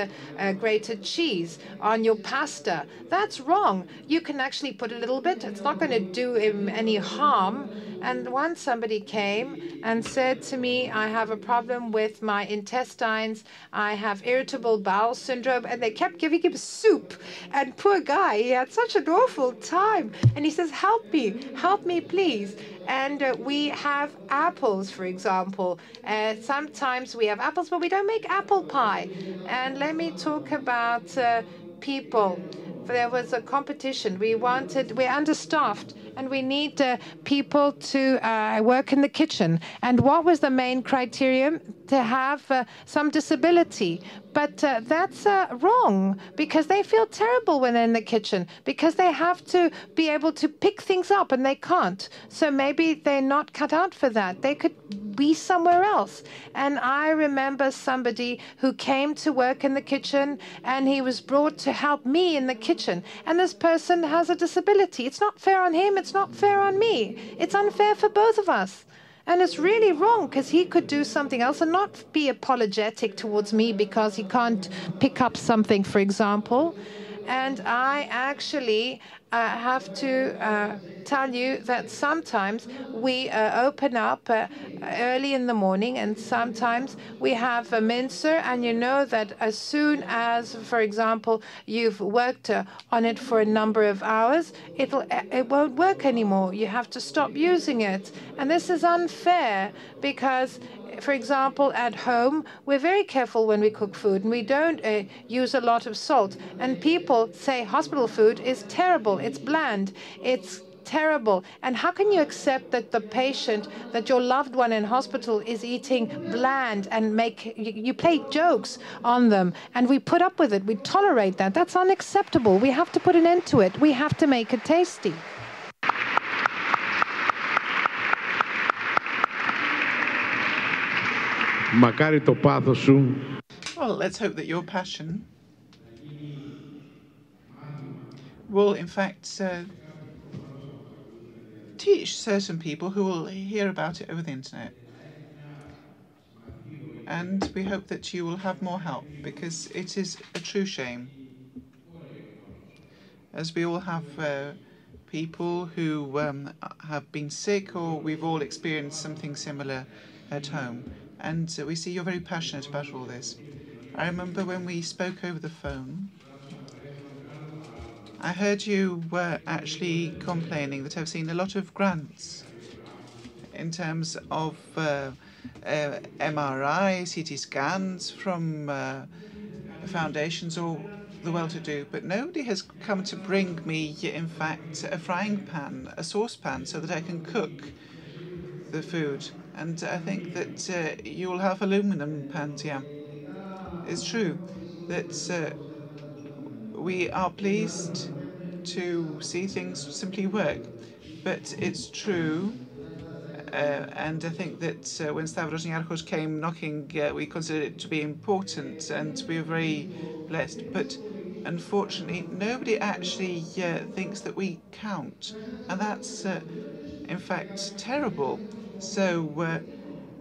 grated cheese on your pasta. That's wrong. You can actually put a little bit, it's not going to do him any harm. And once somebody came and said to me, I have a problem with my intestines, I have irritable bowel syndrome, and they kept giving him soup. And poor guy, he had such an awful time. And he says, Help me, help me, please. And uh, we have apples, for example. Uh, sometimes we have apples, but we don't make apple pie. And let me talk about uh, people. There was a competition. We wanted, we're understaffed and we need uh, people to uh, work in the kitchen. And what was the main criterion? To have uh, some disability. But uh, that's uh, wrong because they feel terrible when they're in the kitchen because they have to be able to pick things up and they can't. So maybe they're not cut out for that. They could be somewhere else. And I remember somebody who came to work in the kitchen and he was brought to help me in the kitchen. And this person has a disability. It's not fair on him, it's not fair on me. It's unfair for both of us. And it's really wrong because he could do something else and not be apologetic towards me because he can't pick up something, for example. And I actually uh, have to uh, tell you that sometimes we uh, open up uh, early in the morning, and sometimes we have a mincer, and you know that as soon as, for example, you've worked uh, on it for a number of hours, it'll it won't work anymore. You have to stop using it, and this is unfair because for example, at home, we're very careful when we cook food and we don't uh, use a lot of salt. And people say hospital food is terrible, it's bland, it's terrible. And how can you accept that the patient, that your loved one in hospital is eating bland and make you, you play jokes on them and we put up with it, we tolerate that? That's unacceptable. We have to put an end to it. We have to make it tasty. Μακάρι το πάθος σου. Well, let's hope that your passion will, in fact, uh, teach certain people who will hear about it over the internet. And we hope that you will have more help because it is a true shame. As we all have uh, people who um, have been sick or we've all experienced something similar at home. And uh, we see you're very passionate about all this. I remember when we spoke over the phone, I heard you were actually complaining that I've seen a lot of grants in terms of uh, uh, MRI, CT scans from uh, foundations or the well-to-do, but nobody has come to bring me, in fact, a frying pan, a saucepan, so that I can cook the food. And I think that uh, you'll have aluminum pans, yeah. It's true that uh, we are pleased to see things simply work, but it's true uh, and I think that uh, when Stavros Niarchos came knocking, uh, we considered it to be important and we were very blessed. But unfortunately, nobody actually uh, thinks that we count. And that's, in fact, terrible. So uh,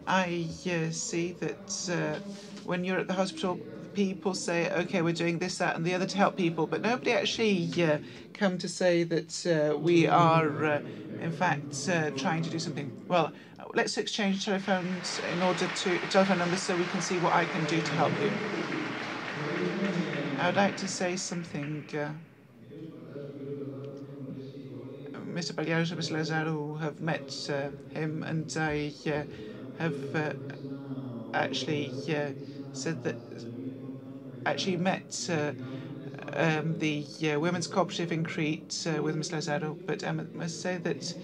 I see that when you're at the hospital, people say, okay, we're doing this, that, and the other to help people, but nobody actually uh, come to say that uh, we are, uh, in fact, uh, trying to do something. Well, let's exchange telephones in order to telephone numbers so we can see what I can do to help you. I would like to say something. Uh, Mr. Parliaros and Mr. Lazarou have met uh, him, and I have actually said that actually met uh, um, the uh, Women's Cooperative in Crete uh, with Ms. Lazarou, but I must say that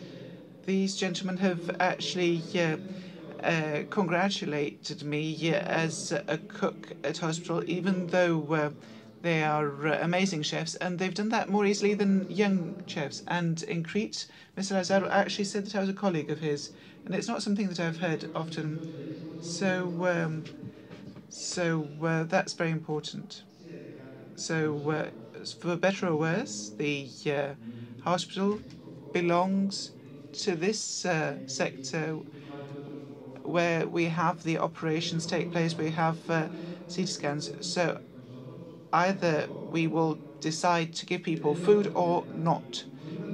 these gentlemen have actually uh, uh, congratulated me as a cook at hospital, even though uh, they are amazing chefs, and they've done that more easily than young chefs. And in Crete, Mr. Lazarou actually said that I was a colleague of his, and it's not something that I've heard often. So. Um, so uh, that's very important. So, uh, for better or worse, the uh, hospital belongs to this uh, sector where we have the operations take place, we have uh, CT scans. So, either we will decide to give people food or not.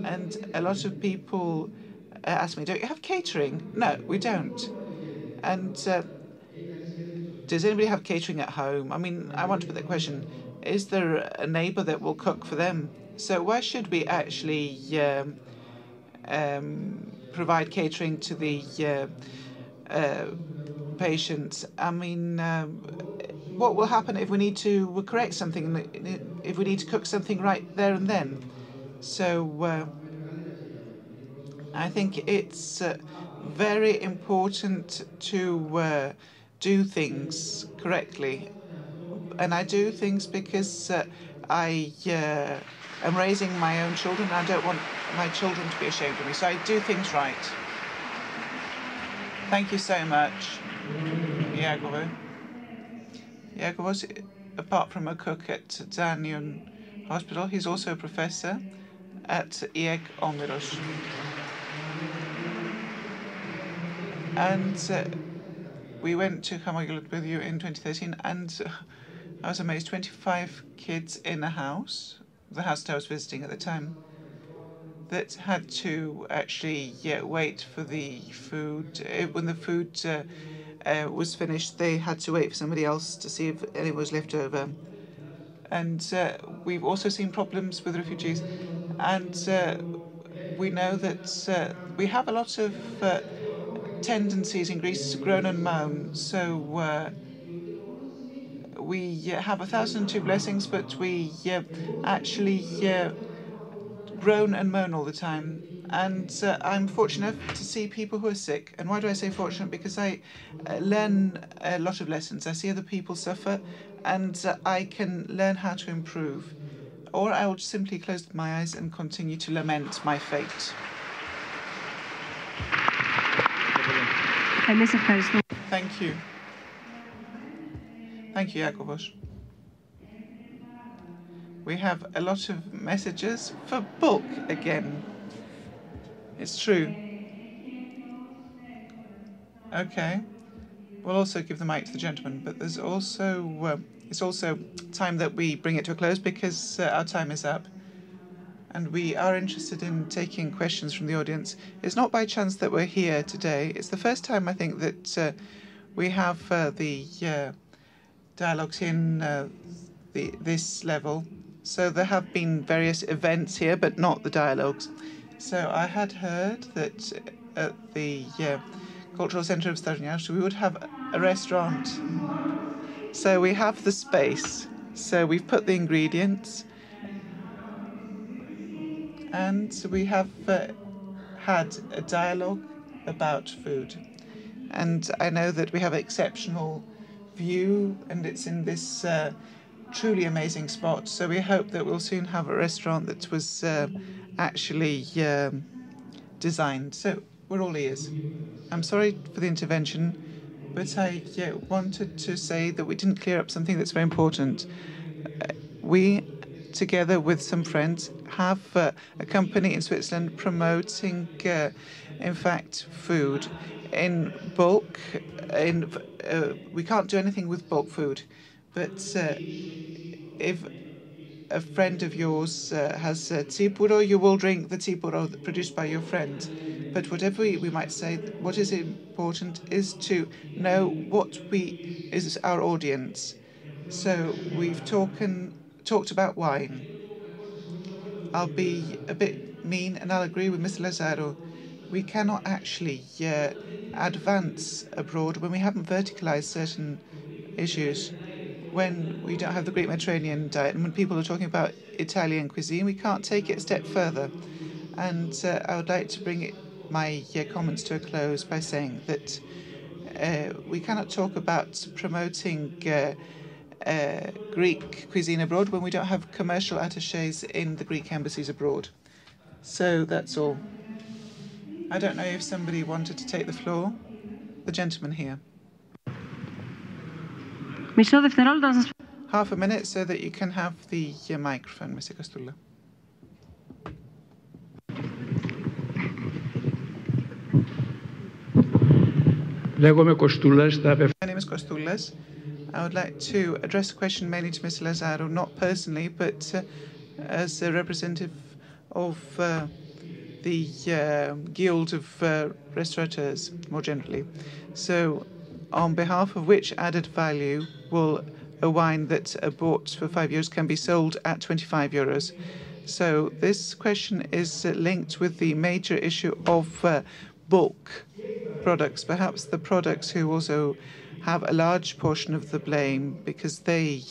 And a lot of people uh, ask me, Don't you have catering? No, we don't. And does anybody have catering at home? I mean, I want to put that question. Is there a neighbour that will cook for them? So why should we actually um, um, provide catering to the uh, uh, patients? I mean, um, what will happen if we need to correct something, if we need to cook something right there and then? So uh, I think it's uh, very important to uh, do things correctly. And I do things because uh, I uh, am raising my own children. I don't want my children to be ashamed of me. So I do things right. Thank you so much, Iago. Iago was, apart from a cook at Tzaneio Hospital, he's also a professor at IEK Omiros. And uh, we went to Kamagilut with you in 2013, and I was amazed 25 kids in a house, the house that I was visiting at the time, that had to actually yeah, wait for the food. It, when the food uh, uh, was finished, they had to wait for somebody else to see if any was left over. And uh, we've also seen problems with refugees. And uh, we know that uh, we have a lot of uh, tendencies in Greece to groan and moan. So uh, we have a thousand and two blessings, but we actually groan and moan all the time and uh, I'm fortunate to see people who are sick. And why do I say fortunate? Because I uh, learn a lot of lessons. I see other people suffer, and uh, I can learn how to improve. Or I will simply close my eyes and continue to lament my fate. Thank you. Thank you, Iakovos. We have a lot of messages for book again. It's true. Okay. We'll also give the mic to the gentleman, but there's also uh, it's also time that we bring it to a close because uh, our time is up and we are interested in taking questions from the audience. It's not by chance that we're here today. It's the first time I think that uh, we have uh, the uh, dialogues in uh, the, this level. So there have been various events here, but not the dialogues. So I had heard that at the uh, Cultural Centre of Stavros Niarchos we would have a restaurant. So we have the space. So we've put the ingredients. And we have uh, had a dialogue about food. And I know that we have an exceptional view, and it's in this uh, truly amazing spot. So we hope that we'll soon have a restaurant that was uh, actually um, designed. So we're all ears. I'm sorry for the intervention, but I yeah, wanted to say that we didn't clear up something that's very important. Uh, we, together with some friends, have uh, a company in Switzerland promoting, uh, in fact, food in bulk. In uh, we can't do anything with bulk food, but uh, if a friend of yours uh, has uh, tsipouro, you will drink the tsipouro produced by your friend. But whatever we, we might say, what is important is to know what we is our audience. So we've talking talked about wine. I'll be a bit mean, and I'll agree with Mr. Lazarou. We cannot actually uh, advance abroad when we haven't verticalized certain issues when we don't have the Greek Mediterranean diet, and when people are talking about Italian cuisine, we can't take it a step further. And uh, I would like to bring it, my uh, comments to a close by saying that uh, we cannot talk about promoting uh, uh, Greek cuisine abroad when we don't have commercial attaches in the Greek embassies abroad. So that's all. I don't know if somebody wanted to take the floor. The gentleman here. Μισό δευτερόλεπτο να σας πω. Half a minute so that you can have the microphone, Mr. Καστούλα. Λέγομαι Κοστούλας. My name is Κοστούλας. I would like to address a question mainly to Mr. Lazarou, not personally, but uh, as a representative of uh, the uh, Guild of uh, Restaurateurs more generally. So on behalf of which added value will a wine that uh, bought for five years can be sold at 25 euros? So, this question is uh, linked with the major issue of uh, bulk products, perhaps the products who also have a large portion of the blame because they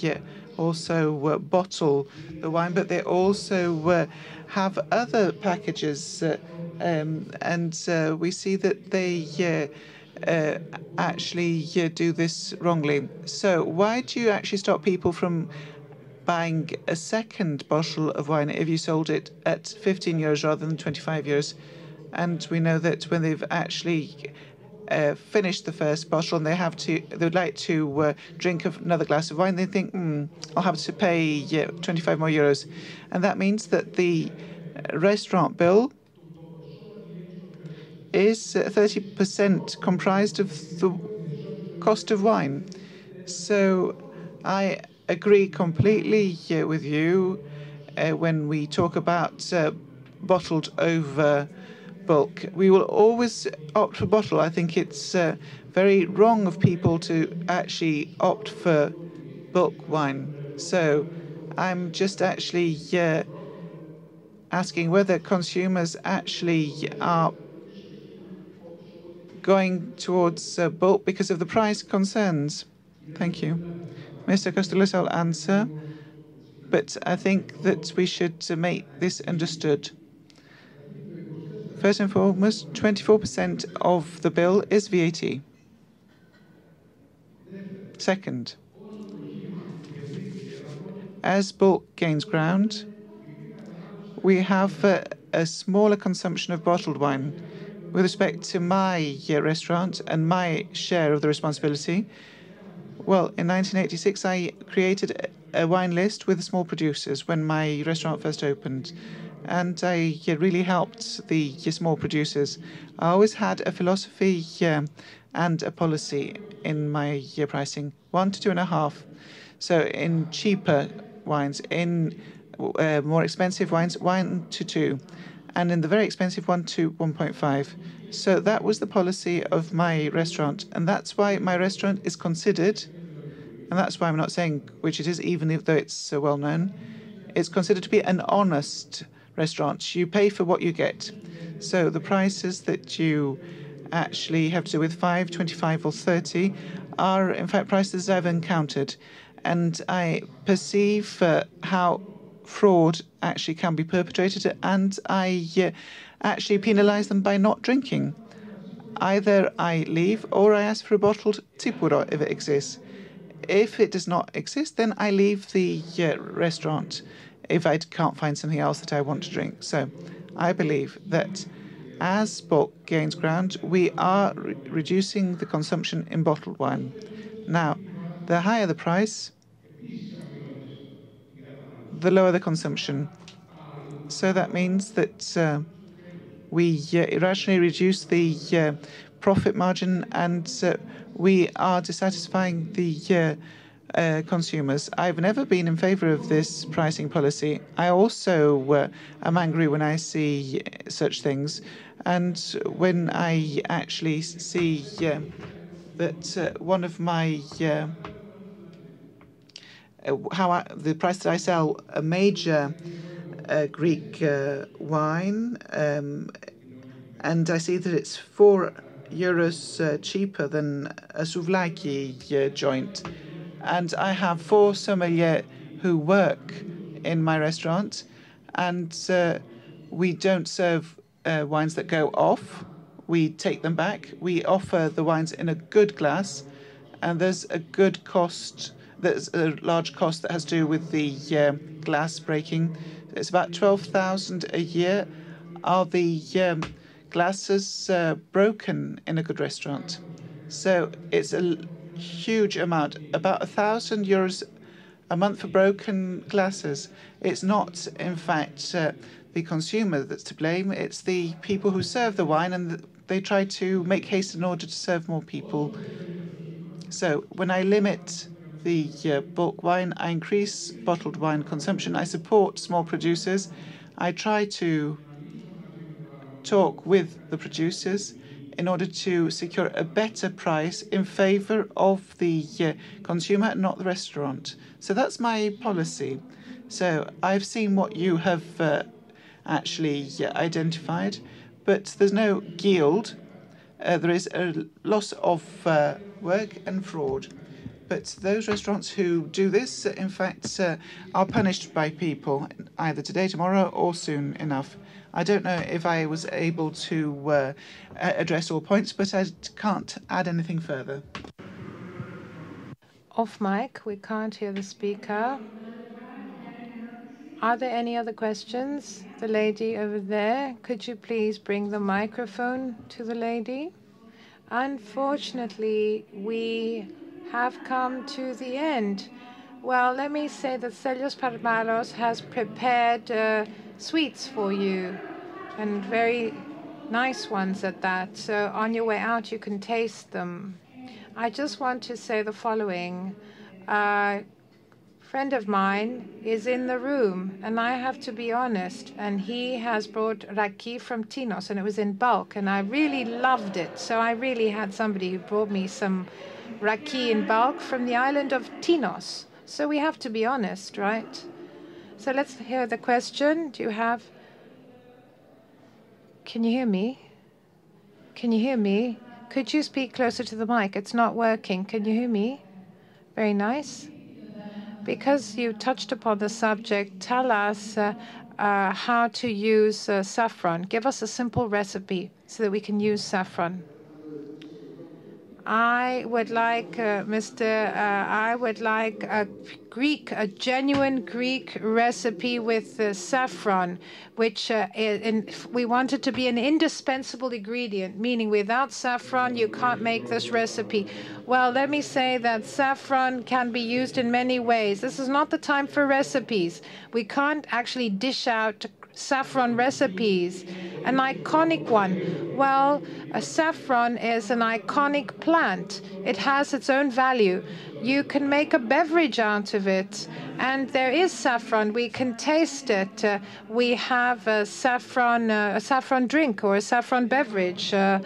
also bottle the wine, but they also have other packages, um, and we see that they. Uh, actually do this wrongly. So, why do you actually stop people from buying a second bottle of wine if you sold it at 15 years rather than 25 years? And we know that when they've actually uh, finished the first bottle and they have to, they would like to uh, drink another glass of wine, they think, hmm, I'll have to pay yeah, 25 more euros. And that means that the restaurant bill is uh, 30% comprised of the cost of wine. So I agree completely uh, with you uh, when we talk about uh, bottled over bulk. We will always opt for bottle. I think it's uh, very wrong of people to actually opt for bulk wine. So I'm just actually uh, asking whether consumers actually are going towards uh, bulk because of the price concerns. Thank you. Mr. Kostoulas, I'll answer, but I think that we should uh, make this understood. First and foremost, 24% of the bill is VAT. Second, as bulk gains ground, we have uh, a smaller consumption of bottled wine. With respect to my uh, restaurant and my share of the responsibility, well, in 1986, I created a wine list with small producers when my restaurant first opened. And I uh, really helped the uh, small producers. I always had a philosophy um, and a policy in my pricing one to two and a half. So, in cheaper wines, in uh, more expensive wines, one to two and in the very expensive one to 1.5. So that was the policy of my restaurant, and that's why my restaurant is considered and that's why I'm not saying which it is, even though it's uh, well known. It's considered to be an honest restaurant. You pay for what you get. So the prices that you actually have to do with 5, 25, or 30 are, in fact, prices I've encountered. And I perceive uh, how fraud actually can be perpetrated, and I uh, actually penalize them by not drinking. Either I leave or I ask for a bottled tsipouro if it exists. If it does not exist, then I leave the uh, restaurant if I can't find something else that I want to drink. So I believe that as bulk gains ground, we are re- reducing the consumption in bottled wine. Now, the higher the price, the lower the consumption. So that means that uh, we uh, irrationally reduce the uh, profit margin and uh, we are dissatisfying the uh, uh, consumers. I've never been in favor of this pricing policy. I also am angry when I see such things, and when I actually see that one of my how I, the price that I sell a major Greek wine, um, and I see that it's four euros cheaper than a souvlaki joint and I have four sommeliers who work in my restaurant, and uh, we don't serve uh, wines that go off. We take them back. We offer the wines in a good glass, and there's a good cost. There's a large cost that has to do with the uh, glass breaking. It's about twelve thousand a year. Are the um, glasses uh, broken in a good restaurant? So it's a huge amount, about a thousand euros a month for broken glasses. It's not, in fact, uh, the consumer that's to blame. It's the people who serve the wine, and they try to make haste in order to serve more people. So when I limit the uh, bulk wine, I increase bottled wine consumption. I support small producers. I try to talk with the producers in order to secure a better price in favor of the uh, consumer, not the restaurant. So that's my policy. So I've seen what you have uh, actually uh, identified, but there's no guild. Uh, there is a loss of uh, work and fraud. But those restaurants who do this, in fact, uh, are punished by people either today, tomorrow, or soon enough. I don't know if I was able to uh, address all points, but I can't add anything further. Off mic, we can't hear the speaker. Are there any other questions? The lady over there, could you please bring the microphone to the lady? Unfortunately, we have come to the end. Well, let me say that Stelios Parliaros has prepared uh, sweets for you, and very nice ones at that. So on your way out, you can taste them. I just want to say the following. A friend of mine is in the room, and I have to be honest, and he has brought raki from Tinos, and it was in bulk, and I really loved it. So I really had somebody who brought me some raki in bulk from the island of Tinos. So we have to be honest, right? So let's hear the question. Do you have. Can you hear me? Can you hear me? Could you speak closer to the mic? It's not working. Can you hear me? Very nice. Because you touched upon the subject, tell us uh, uh, how to use uh, saffron. Give us a simple recipe so that we can use saffron. I would like, uh, Mr. Uh, I would like a Greek, a genuine Greek recipe with uh, saffron, which uh, in, we want it to be an indispensable ingredient, meaning without saffron you can't make this recipe. Well, let me say that saffron can be used in many ways. This is not the time for recipes. We can't actually dish out saffron recipes. An iconic one. Well, a saffron is an iconic plant. It has its own value. You can make a beverage out of it. And there is saffron. We can taste it. Uh, we have a saffron, uh, a saffron drink or a saffron beverage. Uh,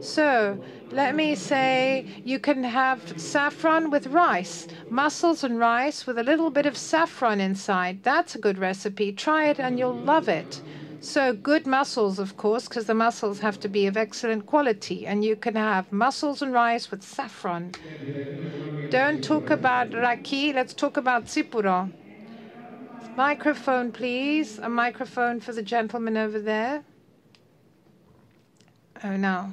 so let me say you can have saffron with rice, mussels and rice with a little bit of saffron inside. That's a good recipe. Try it and you'll love it. So, good mussels, of course, because the mussels have to be of excellent quality. And you can have mussels and rice with saffron. Don't talk about raki, let's talk about tsipouro. Microphone, please. A microphone for the gentleman over there. Oh, no.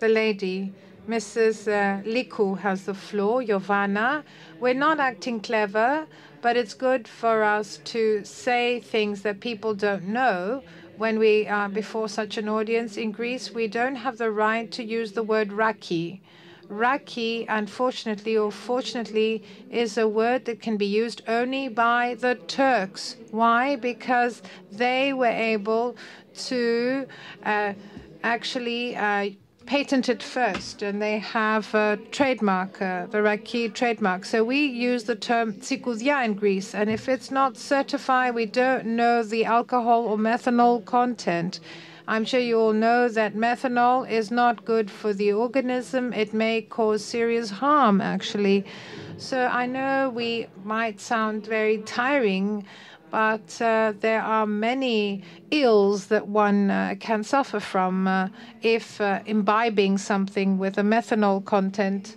The lady, Mrs. Uh, Liku, has the floor. Giovanna. We're not acting clever, but it's good for us to say things that people don't know when we are before such an audience. In Greece, we don't have the right to use the word raki. Raki, unfortunately or fortunately, is a word that can be used only by the Turks. Why? Because they were able to uh, actually uh, patent it first, and they have a trademark, uh, the Raki trademark. So we use the term tsikoudia in Greece, and if it's not certified, we don't know the alcohol or methanol content. I'm sure you all know that methanol is not good for the organism. It may cause serious harm, actually. So I know we might sound very tiring, but uh, there are many ills that one uh, can suffer from uh, if uh, imbibing something with a methanol content.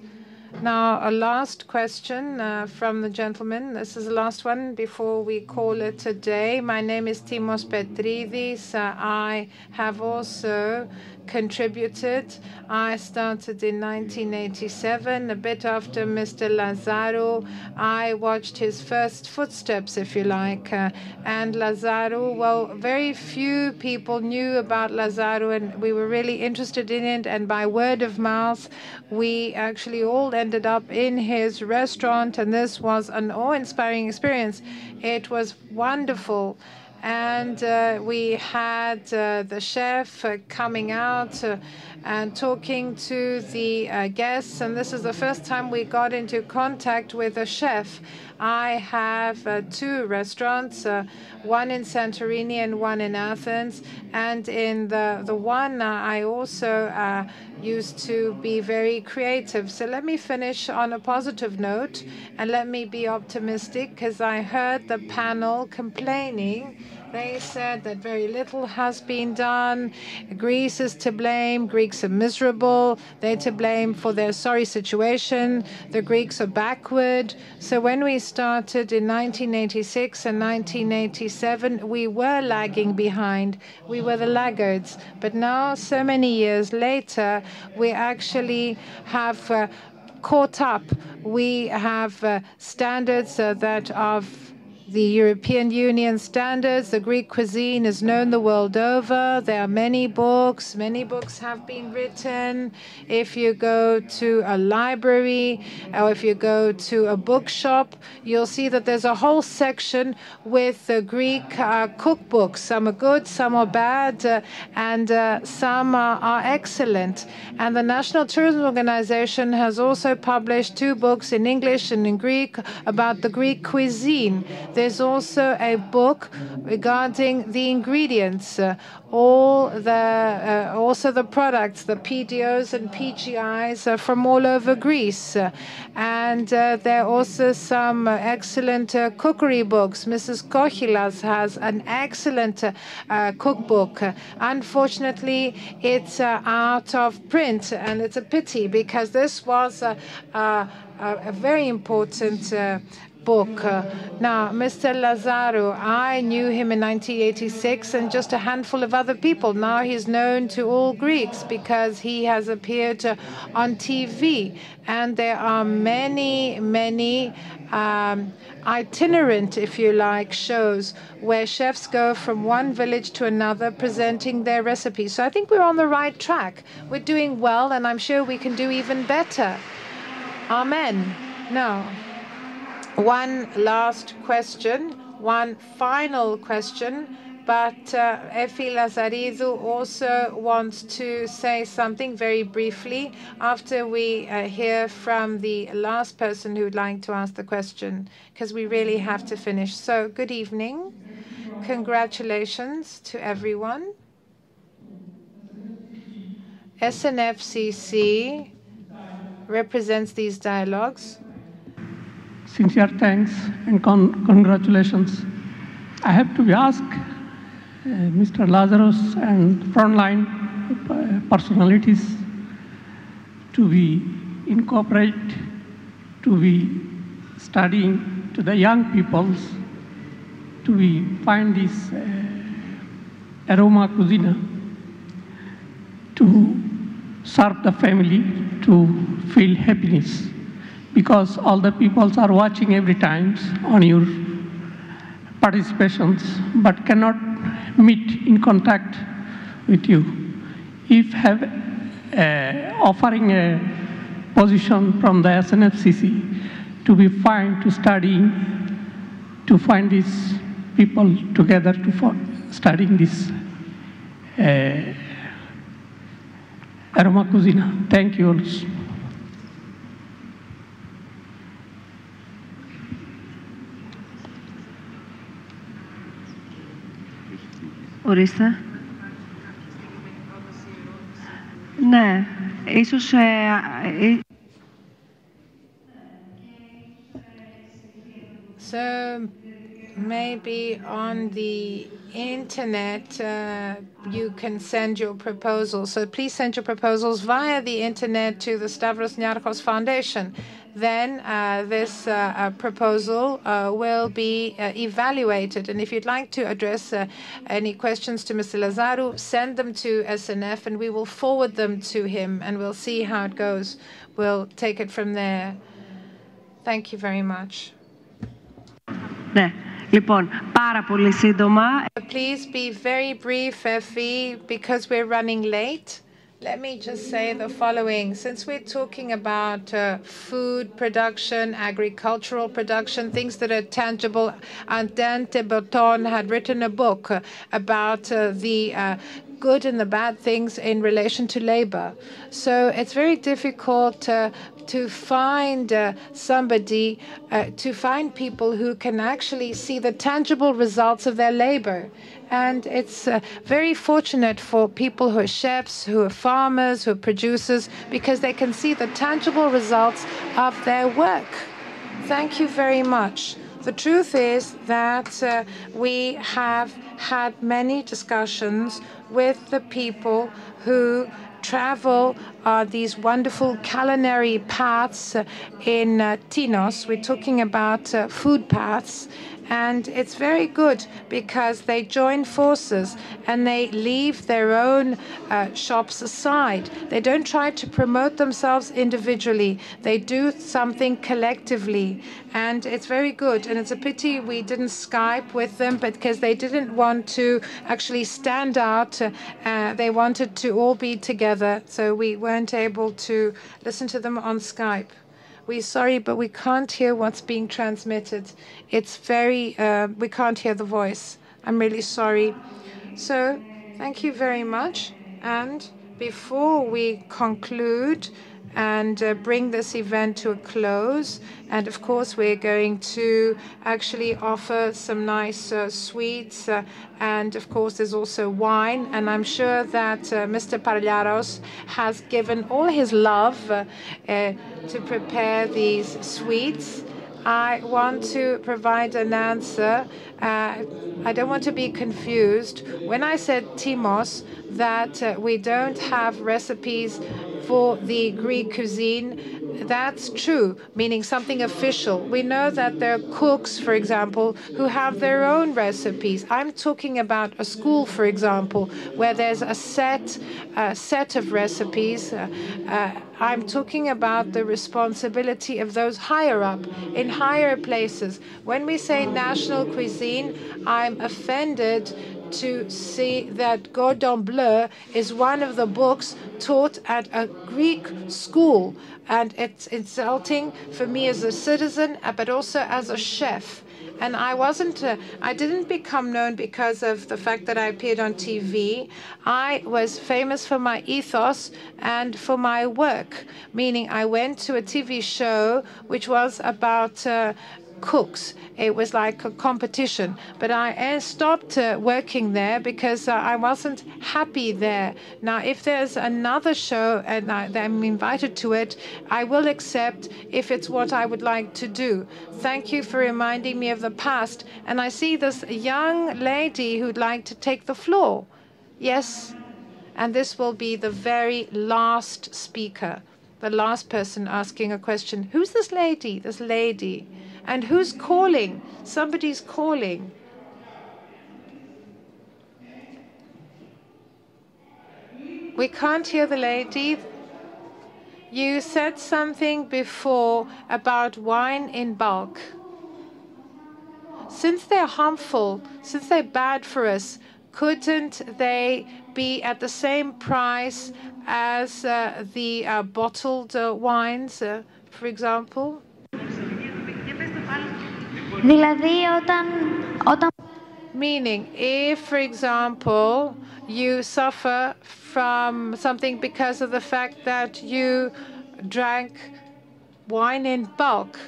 Now, a last question uh, from the gentleman. This is the last one before we call it a day. My name is Timos Petridis. Uh, I have also contributed. I started in 1987, a bit after Mr. Lazarou. I watched his first footsteps, if you like. Uh, and Lazarou, well, very few people knew about Lazarou, and we were really interested in it. And by word of mouth, we actually all ended up in his restaurant, and this was an awe inspiring experience. It was wonderful and uh, we had uh, the chef uh, coming out uh, and talking to the uh, guests. And this is the first time we got into contact with a chef. I have uh, two restaurants, one in Santorini and one in Athens. And in the, the one, I also used to be very creative. So let me finish on a positive note and let me be optimistic because I heard the panel complaining they said that very little has been done. Greece is to blame. Greeks are miserable. They're to blame for their sorry situation. The Greeks are backward. So when we started in 1986 and 1987, we were lagging behind. We were the laggards. But now, so many years later, we actually have uh, caught up. We have uh, standards uh, that are the European Union standards. The Greek cuisine is known the world over. There are many books. Many books have been written. If you go to a library or if you go to a bookshop, you'll see that there's a whole section with the Greek uh, cookbooks. Some are good, some are bad, uh, and uh, some are, are excellent. And the National Tourism Organization has also published two books in English and in Greek about the Greek cuisine. There's also a book regarding the ingredients, uh, all the uh, also the products, the PDOs and PGIs uh, from all over Greece, and uh, there are also some excellent uh, cookery books. Mrs. Kochilas has an excellent uh, cookbook. Unfortunately, it's out of print, and it's a pity because this was a, a very important book. Uh, now, Mr. Lazarou, I knew him in 1986 and just a handful of other people. Now he's known to all Greeks because he has appeared uh, on TV. And there are many, many um, itinerant, if you like, shows where chefs go from one village to another presenting their recipes. So I think we're on the right track. We're doing well, and I'm sure we can do even better. Amen. Now, one last question, one final question, but uh, Efi Lazaridou also wants to say something very briefly after we uh, hear from the last person who would like to ask the question, because we really have to finish. So, good evening. Congratulations to everyone. SNFCC represents these dialogues. Sincere thanks and con- congratulations. I have to ask uh, Mr. Lazarus and frontline uh, personalities to be incorporate, to be studying to the young peoples, to be find this uh, aroma cuisine, to serve the family, to feel happiness, because all the peoples are watching every time on your participations, but cannot meet in contact with you. If have uh, offering a position from the SNFCC to be fine to studying, to find these people together to for studying this uh, aroma cuisine. Thank you. Ορίστε. Ναι, ίσως... Ε, ε, So maybe on the internet uh, you can send your proposals. So please send your proposals via the internet to the Stavros Niarchos Foundation. then uh, this uh, uh, proposal will be evaluated. And if you'd like to address any questions to Mr. Lazarou, send them to SNF, and we will forward them to him, and we'll see how it goes. We'll take it from there. Thank you very much. Please be very brief, Effie, because we're running late. Let me just say the following. Since we're talking about uh, food production, agricultural production, things that are tangible, André Breton had written a book about uh, the uh, good and the bad things in relation to labor. So it's very difficult uh, to find uh, somebody, uh, to find people who can actually see the tangible results of their labor. And it's uh, very fortunate for people who are chefs, who are farmers, who are producers, because they can see the tangible results of their work. Thank you very much. The truth is that uh, we have had many discussions with the people who travel uh, these wonderful culinary paths uh, in uh, Tinos. We're talking about uh, food paths. And it's very good because they join forces and they leave their own uh, shops aside. They don't try to promote themselves individually, they do something collectively. And it's very good. And it's a pity we didn't Skype with them because they didn't want to actually stand out. Uh, they wanted to all be together. So we weren't able to listen to them on Skype. We're sorry, but we can't hear what's being transmitted. It's very, uh, we can't hear the voice. I'm really sorry. So, thank you very much. And before we conclude and uh, bring this event to a close, and of course, we're going to actually offer some nice uh, sweets, uh, and of course, there's also wine. And I'm sure that uh, Mr. Parliaros has given all his love uh, uh, to prepare these sweets. I want to provide an answer. Uh, I don't want to be confused. When I said Timos, that uh, we don't have recipes for the Greek cuisine, that's true, meaning something official. We know that there are cooks, for example, who have their own recipes. I'm talking about a school, for example, where there's a set uh, set of recipes. Uh, uh, I'm talking about the responsibility of those higher up, in higher places. When we say national cuisine, I'm offended to see that Cordon Bleu is one of the books taught at a Greek school. And it's insulting for me as a citizen, uh, but also as a chef. And I wasn't, uh, I didn't become known because of the fact that I appeared on TV. I was famous for my ethos and for my work, meaning I went to a TV show which was about uh, cooks. It was like a competition. But I stopped uh, working there because uh, I wasn't happy there. Now, if there's another show and I, I'm invited to it, I will accept if it's what I would like to do. Thank you for reminding me of the past. And I see this young lady who'd like to take the floor. Yes. And this will be the very last speaker, the last person asking a question. Who's this lady? This lady. And who's calling? Somebody's calling. We can't hear the lady. You said something before about wine in bulk. Since they're harmful, since they're bad for us, couldn't they be at the same price as uh, the uh, bottled uh, wines, uh, for example? Δηλαδή όταν, όταν Meaning, if, for example, you suffer from something because of the fact that you drank wine in bulk,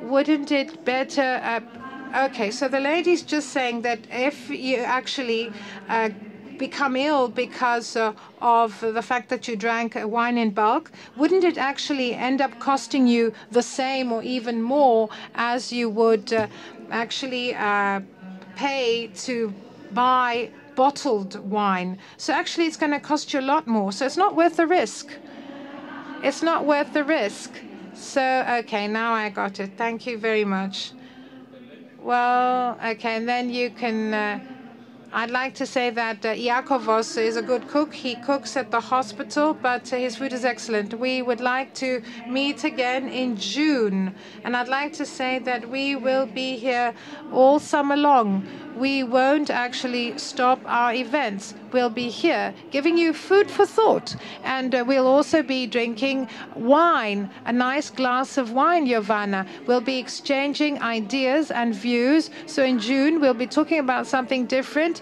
wouldn't it better? Uh, okay, so the lady's just saying that if you actually uh, become ill because uh, of the fact that you drank uh, wine in bulk, wouldn't it actually end up costing you the same or even more as you would uh, actually uh, pay to buy bottled wine? So actually, it's going to cost you a lot more. So it's not worth the risk. It's not worth the risk. So, okay, now I got it. Thank you very much. Well, okay, and then you can. I'd like to say that uh, Iakovos is a good cook. He cooks at the hospital, but uh, his food is excellent. We would like to meet again in June. And I'd like to say that we will be here all summer long. We won't actually stop our events. We'll be here giving you food for thought. And uh, we'll also be drinking wine, a nice glass of wine, Giovanna. We'll be exchanging ideas and views. So in June, we'll be talking about something different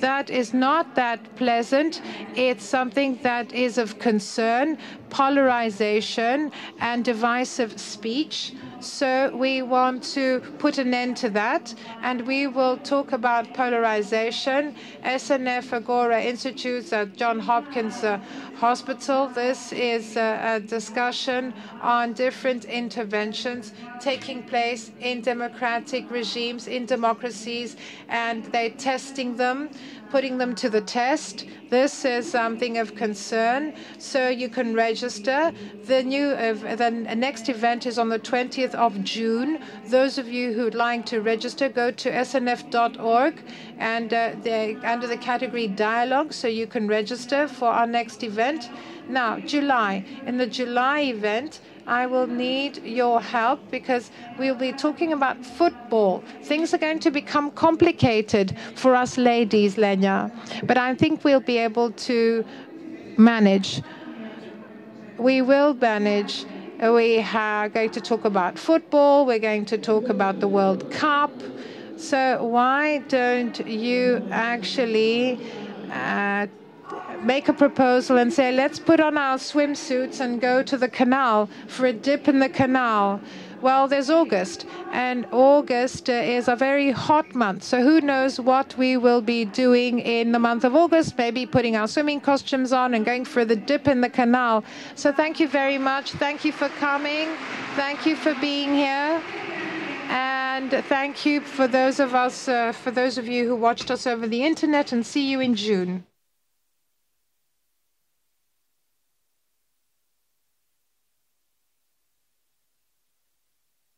that is not that pleasant. It's something that is of concern, polarization, and divisive speech. So we want to put an end to that, and we will talk about polarization. SNF Agora Institutes at John Hopkins uh, Hospital. This is a, a discussion on different interventions taking place in democratic regimes, in democracies, and they're testing them putting them to the test. This is something of concern, so you can register. The new, uh, the next event is on the 20th of June. Those of you who'd like to register, go to snf.org and uh, under the category dialogue, so you can register for our next event. Now, July. In the July event, I will need your help because we'll be talking about football. Things are going to become complicated for us ladies, Lenya, but I think we'll be able to manage. We will manage. We are going to talk about football. We're going to talk about the World Cup. So why don't you actually uh, make a proposal and say, let's put on our swimsuits and go to the canal for a dip in the canal. Well, there's August, and August uh, is a very hot month. So who knows what we will be doing in the month of August? Maybe putting our swimming costumes on and going for the dip in the canal. So thank you very much. Thank you for coming. Thank you for being here. And thank you for those of us, uh, for those of you who watched us over the internet, and see you in June.